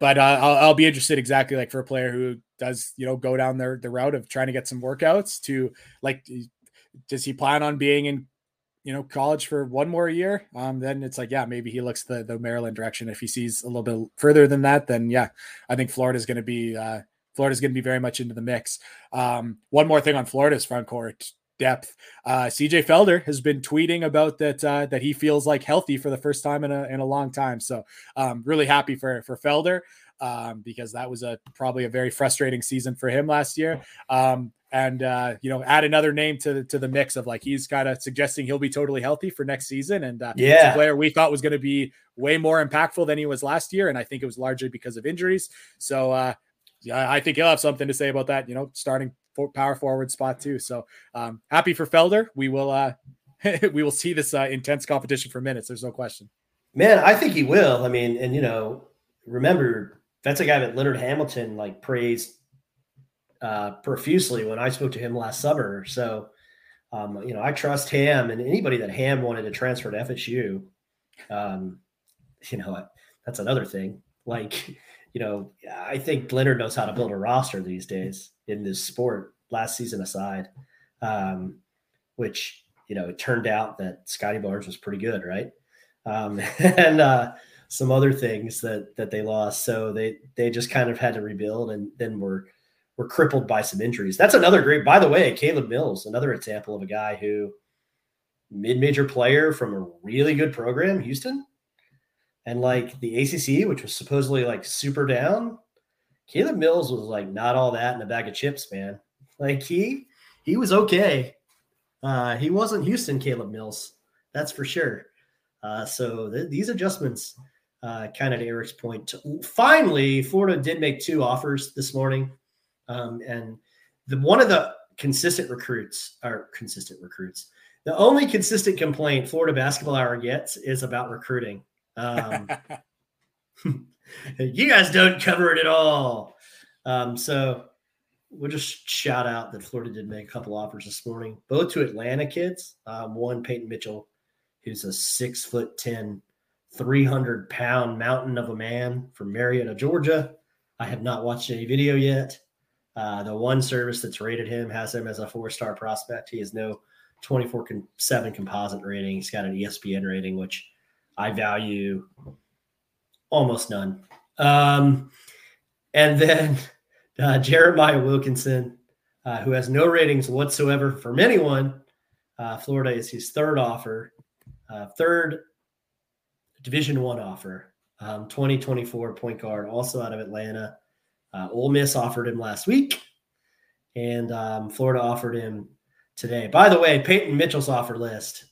but uh, I'll, I'll be interested exactly like for a player who does you know go down their the route of trying to get some workouts to like does he plan on being in you know college for one more year um then it's like yeah maybe he looks the the maryland direction. If he sees a little bit further than that then yeah i think florida's going to be uh florida's going to be very much into the mix. Um one more thing on florida's front court depth uh cj felder has been tweeting about that uh that he feels like healthy for the first time in a in a long time. So um really happy for for felder um, because that was a probably a very frustrating season for him last year. Um, and uh, you know, add another name to the, to the mix of like he's kind of suggesting he'll be totally healthy for next season. And uh, yeah, a player we thought was going to be way more impactful than he was last year, and I think it was largely because of injuries. So uh, yeah, I think he'll have something to say about that. You know, starting for power forward spot too. So um, happy for Felder. We will uh, we will see this uh, intense competition for minutes. There's no question. Man, I think he will. I mean, and you know, remember that's a guy that Leonard Hamilton like praised uh, profusely when I spoke to him last summer. So, um, you know, I trust Ham and anybody that Ham wanted to transfer to FSU. Um, you know, that's another thing. Like, you know, I think Leonard knows how to build a roster these days in this sport. Last season aside, um, which you know, it turned out that Scottie Barnes was pretty good, right? Um, and uh, some other things that that they lost. So they they just kind of had to rebuild, and then were were crippled by some injuries. That's another great. By the way, Caleb Mills, another example of a guy who mid-major player from a really good program, Houston, and like the ACC, which was supposedly like super down. Caleb Mills was like not all that in a bag of chips, man. Like he he was okay. Uh, he wasn't Houston Caleb Mills, that's for sure. Uh, so th- these adjustments uh, kind of to Eric's point. Finally, Florida did make two offers this morning, um, and the one of the consistent recruits are consistent recruits. The only consistent complaint Florida Basketball Hour gets is about recruiting. Um, you guys don't cover it at all. Um, so we'll just shout out that Florida did make a couple offers this morning, both to Atlanta kids. Um, one Peyton Mitchell, who's a six foot ten 300 pound mountain of a man from Marietta, Georgia. I have not watched any video yet. Uh, the one service that's rated him has him as a four star prospect. He has no 24 7 composite rating. He's got an ESPN rating, which I value almost none. Um, and then uh, Jeremiah Wilkinson, uh, who has no ratings whatsoever from anyone. Uh, Florida is his third offer, uh, third Division One offer. Um, 2024 point guard, also out of Atlanta. Uh, Ole Miss offered him last week, and um, Florida offered him today. By the way, Peyton Mitchell's offer list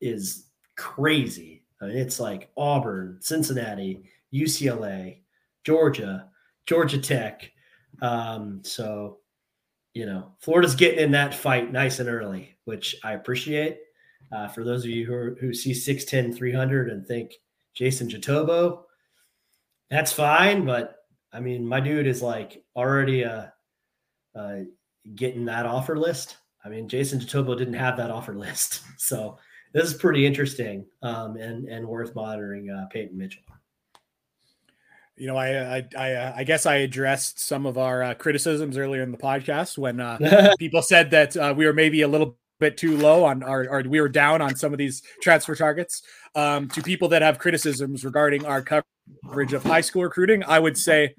is crazy. I mean, it's like Auburn, Cincinnati, UCLA, Georgia, Georgia Tech. Um, so, you know, Florida's getting in that fight nice and early, which I appreciate. Uh, for those of you who, are, who see 6'10, 300 and think Jason Jitoboh, that's fine. But I mean, my dude is like already uh, uh, getting that offer list. I mean, Jason Jitoboh didn't have that offer list. So this is pretty interesting um, and, and worth monitoring uh, Peyton Mitchell. You know, I I I, uh, I, guess I addressed some of our uh, criticisms earlier in the podcast when uh, people said that uh, we were maybe a little bit too low on our, or we were down on some of these transfer targets. Um, to people that have criticisms regarding our coverage of high school recruiting, I would say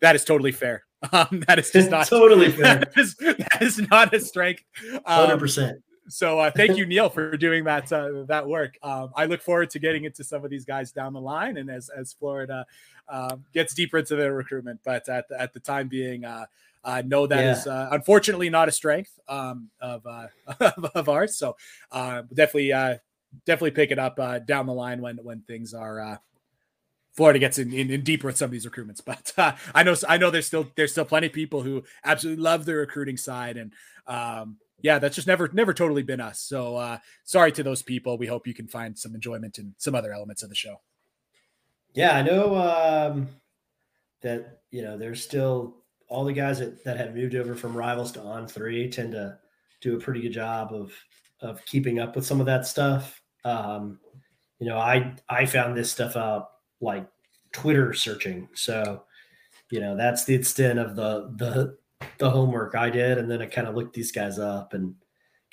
that is totally fair. Um, that is just not totally fair. That is, that is not a strength. Hundred um, percent. So uh, thank you, Neil, for doing that uh, that work. Um, I look forward to getting into some of these guys down the line, and as as Florida uh, gets deeper into their recruitment. But at the, at the time being, uh, uh, know that yeah. is uh, unfortunately not a strength um, of, uh, of ours. So uh, definitely uh, definitely pick it up uh, down the line when when things are. Florida gets in, in, in, deeper with some of these recruitments, but uh, I know I know there's still there's still plenty of people who absolutely love the recruiting side, and um, yeah, that's just never never totally been us. So uh, sorry to those people. We hope you can find some enjoyment in some other elements of the show. Yeah, I know um, that you know there's still all the guys that, that have moved over from rivals to on three tend to do a pretty good job of of keeping up with some of that stuff. Um, you know, I I found this stuff out like Twitter searching. So, you know, that's the extent of the the the homework I did, and then I kind of looked these guys up and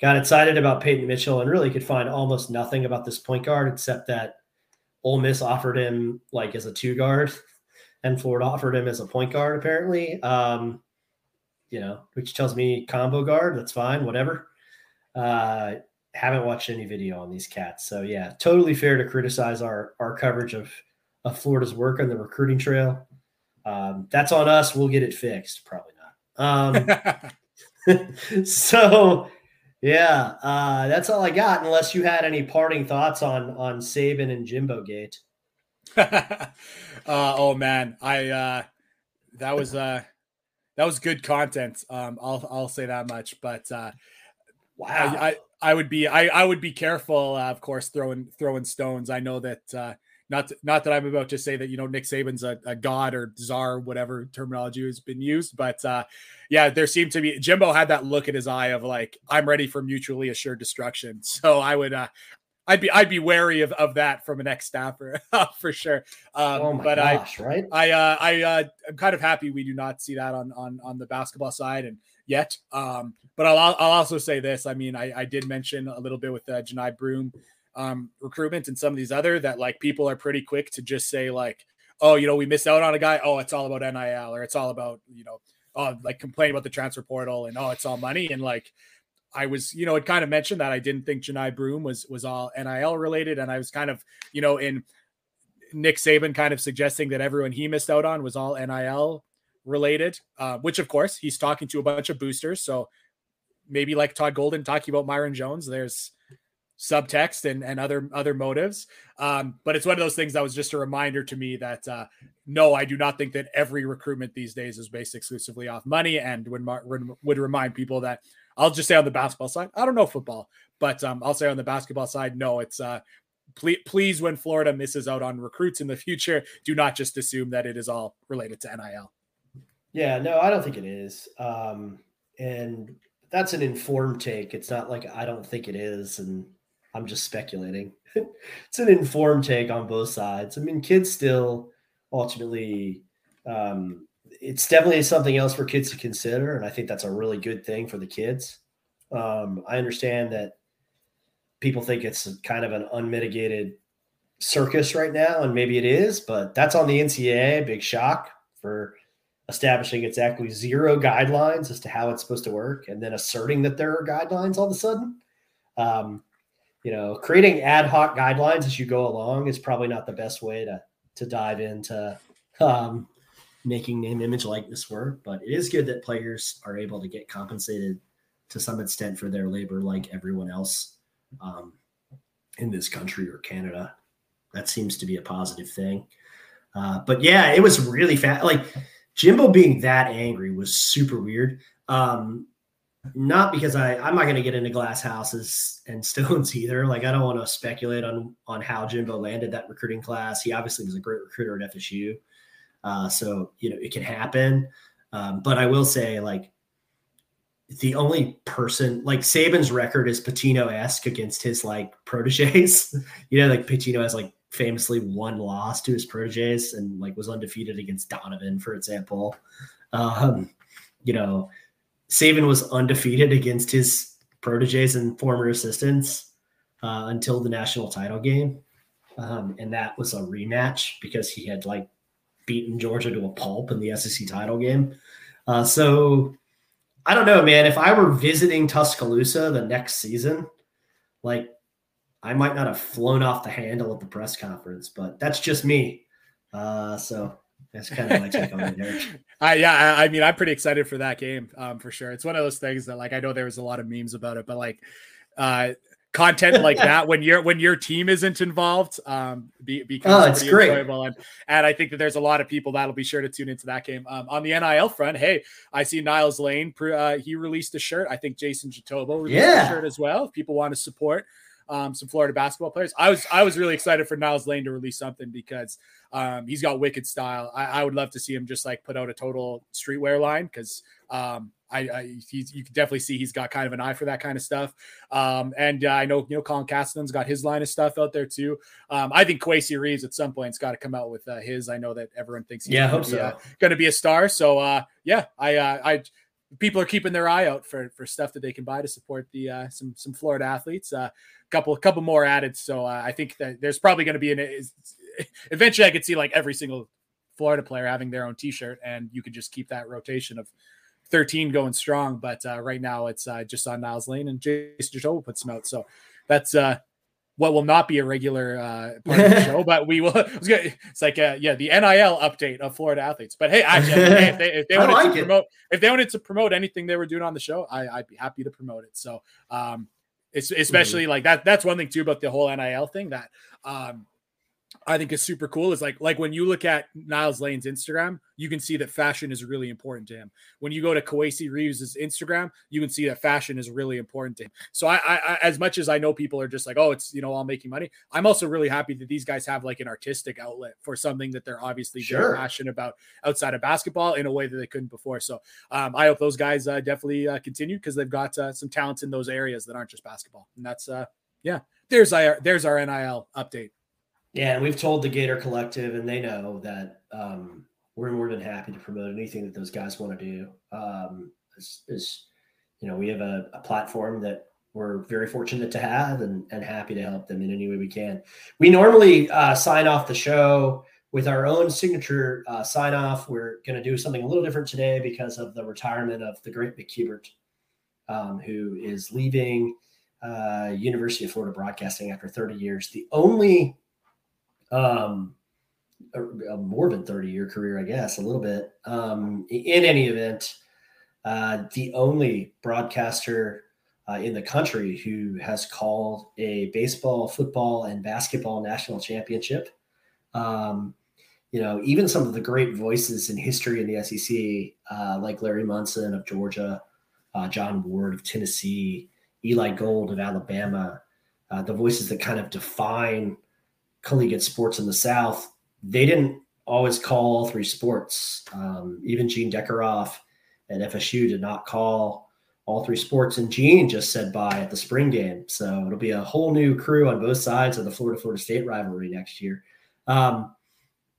got excited about Peyton Mitchell, and really could find almost nothing about this point guard except that Ole Miss offered him like as a two guard and Florida offered him as a point guard, apparently. Um, you know, which tells me combo guard. That's fine, whatever. Uh, haven't watched any video on these cats, so yeah, totally fair to criticize our our coverage of of Florida's work on the recruiting trail. Um, that's on us. We'll get it fixed. Probably not. Um, so yeah, uh, that's all I got. Unless you had any parting thoughts on on Saban and Jimbo Gate. Uh, oh man, I uh, that was uh, that was good content. Um, I'll I'll say that much. But uh, wow, I, I, I would be I I would be careful, uh, of course, throwing throwing stones. I know that uh, not to, not that I'm about to say that you know Nick Saban's a, a god or czar, whatever terminology has been used, but uh, yeah, there seemed to be Jimbo had that look in his eye of like I'm ready for mutually assured destruction. So I would uh, I'd be I'd be wary of, of that from an ex staffer for sure. Um, oh but gosh, I right? I uh, I uh, I'm kind of happy we do not see that on on on the basketball side and yet. Um, but I'll I'll also say this. I mean, I, I did mention a little bit with uh, Johni Broome um, recruitment and some of these other that like people are pretty quick to just say like, oh, you know, we missed out on a guy. Oh, it's all about NIL or it's all about you know, oh, like complain about the transfer portal and oh, it's all money and like. I was, you know, it kind of mentioned that I didn't think Johni Broome was was all NIL related, and I was kind of, you know, in Nick Saban kind of suggesting that everyone he missed out on was all NIL related, uh, which of course he's talking to a bunch of boosters. So maybe like Todd Golden talking about Myron Jones, there's subtext and, and other other motives. Um, but it's one of those things that was just a reminder to me that uh, no, I do not think that every recruitment these days is based exclusively off money, and would would remind people that I'll just say on the basketball side, I don't know football, but um, I'll say on the basketball side, no, it's uh, please, please when Florida misses out on recruits in the future, do not just assume that it is all related to NIL. Yeah, no, I don't think it is. Um, and that's an informed take. It's not like I don't think it is, and I'm just speculating. it's an informed take on both sides. I mean, kids still ultimately, um, it's definitely something else for kids to consider, and I think that's a really good thing for the kids. Um, I understand that people think it's kind of an unmitigated circus right now, and maybe it is, but that's on the NCAA. Big shock for establishing exactly zero guidelines as to how it's supposed to work, and then asserting that there are guidelines all of a sudden. Um, you know, creating ad hoc guidelines as you go along is probably not the best way to to dive into um, making name, image, likeness work. But it is good that players are able to get compensated to some extent for their labor, like everyone else um, in this country or Canada. That seems to be a positive thing. Uh, but yeah, it was really fast. Like Jimbo being that angry was super weird. Um, not because I I'm not going to get into glass houses and stones either. Like I don't want to speculate on on how Jimbo landed that recruiting class. He obviously was a great recruiter at FSU, uh, so you know it can happen. Um, but I will say like the only person like Saban's record is Pitino esque against his like proteges. you know, like Pitino has like famously one loss to his proteges and like was undefeated against Donovan, for example. Um, you know, Saban was undefeated against his proteges and former assistants uh, until the national title game. Um, and that was a rematch because he had like beaten Georgia to a pulp in the SEC title game. Uh, so I don't know, man. If I were visiting Tuscaloosa the next season, like I might not have flown off the handle at the press conference, but that's just me. Uh, so that's kind of take on it, I yeah, I, I, mean, I'm pretty excited for that game, um, for sure. It's one of those things that like I know there was a lot of memes about it, but like uh content like that when your when your team isn't involved um be, becomes oh, pretty great. enjoyable and and I think that there's a lot of people that'll be sure to tune into that game um, on the NIL front hey I see Niels Lane uh, he released a shirt I think Jason Jitoboh released yeah. a shirt as well if people want to support um, some Florida basketball players. I was I was really excited for Niels Lane to release something because um, he's got wicked style. I, I, would love to see him just like put out a total streetwear line because um, I, I he's, you can definitely see he's got kind of an eye for that kind of stuff. Um, and uh, I know you know Colin Castleton's got his line of stuff out there too. Um, I think Kowacie Reeves at some point's got to come out with uh, his. I know that everyone thinks he's yeah, going so. to be a star. So uh, yeah, I uh, I people are keeping their eye out for for stuff that they can buy to support the uh, some some Florida athletes. Uh, a couple couple more added. So uh, I think that there's probably going to be an eventually I could see like every single Florida player having their own T-shirt, and you could just keep that rotation of 13 going strong. But uh, right now it's uh, just on Niels Lane and Jason Jitoboh put some out. So that's uh, what will not be a regular uh, part of the show, but we will. It's like uh, yeah, the NIL update of Florida athletes. But hey, actually, if they, if they wanted like to promote, if they wanted to promote anything they were doing on the show, I, would be happy to promote it. So um, it's especially mm-hmm. like that. That's one thing too about the whole NIL thing that um, I think is super cool is like like when you look at Niels Lane's Instagram, you can see that fashion is really important to him. When you go to Kowacie Reeves's Instagram, you can see that fashion is really important to him. So I, I, as much as I know people are just like, oh, it's you know all making money. I'm also really happy that these guys have like an artistic outlet for something that they're obviously sure. very passionate about outside of basketball in a way that they couldn't before. So um, I hope those guys uh, definitely uh, continue because they've got uh, some talents in those areas that aren't just basketball, and that's uh, yeah. There's our there's our NIL update. Yeah, and we've told the Gator Collective, and they know that um, we're more than happy to promote anything that those guys want to do. Um, is, is you know, we have a, a, platform that we're very fortunate to have, and, and happy to help them in any way we can. We normally uh, sign off the show with our own signature uh, sign off. We're going to do something a little different today because of the retirement of the great Mick Hubert, um, who is leaving uh, University of Florida Broadcasting after 30 years. The only um, a, more than 30 year career, I guess, a little bit. Um, in any event, uh, the only broadcaster uh, in the country who has called a baseball, football, and basketball national championship. Um, you know, even some of the great voices in history in the SEC, uh, like Larry Munson of Georgia, uh, John Ward of Tennessee, Eli Gold of Alabama, uh, the voices that kind of define collegiate sports in the South, they didn't always call all three sports. Um, even Gene Deckerhoff at FSU did not call all three sports, and Gene just said bye at the spring game. So it'll be a whole new crew on both sides of the Florida Florida State rivalry next year. Um,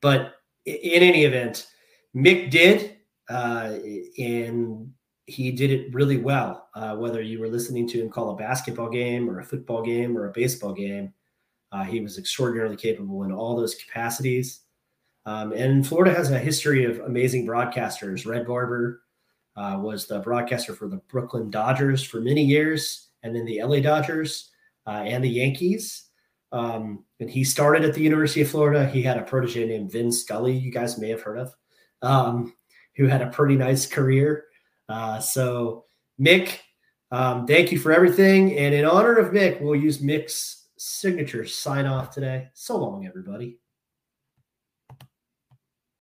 but in any event, Mick did, uh, and he did it really well. Uh, whether you were listening to him call a basketball game or a football game or a baseball game, uh, he was extraordinarily capable in all those capacities. Um, and Florida has a history of amazing broadcasters. Red Barber uh, was the broadcaster for the Brooklyn Dodgers for many years, and then the LA Dodgers uh, and the Yankees. Um, and he started at the University of Florida. He had a protege named Vin Scully, you guys may have heard of, um, who had a pretty nice career. Uh, so, Mick, um, thank you for everything. And in honor of Mick, we'll use Mick's signature sign off today. So long, everybody.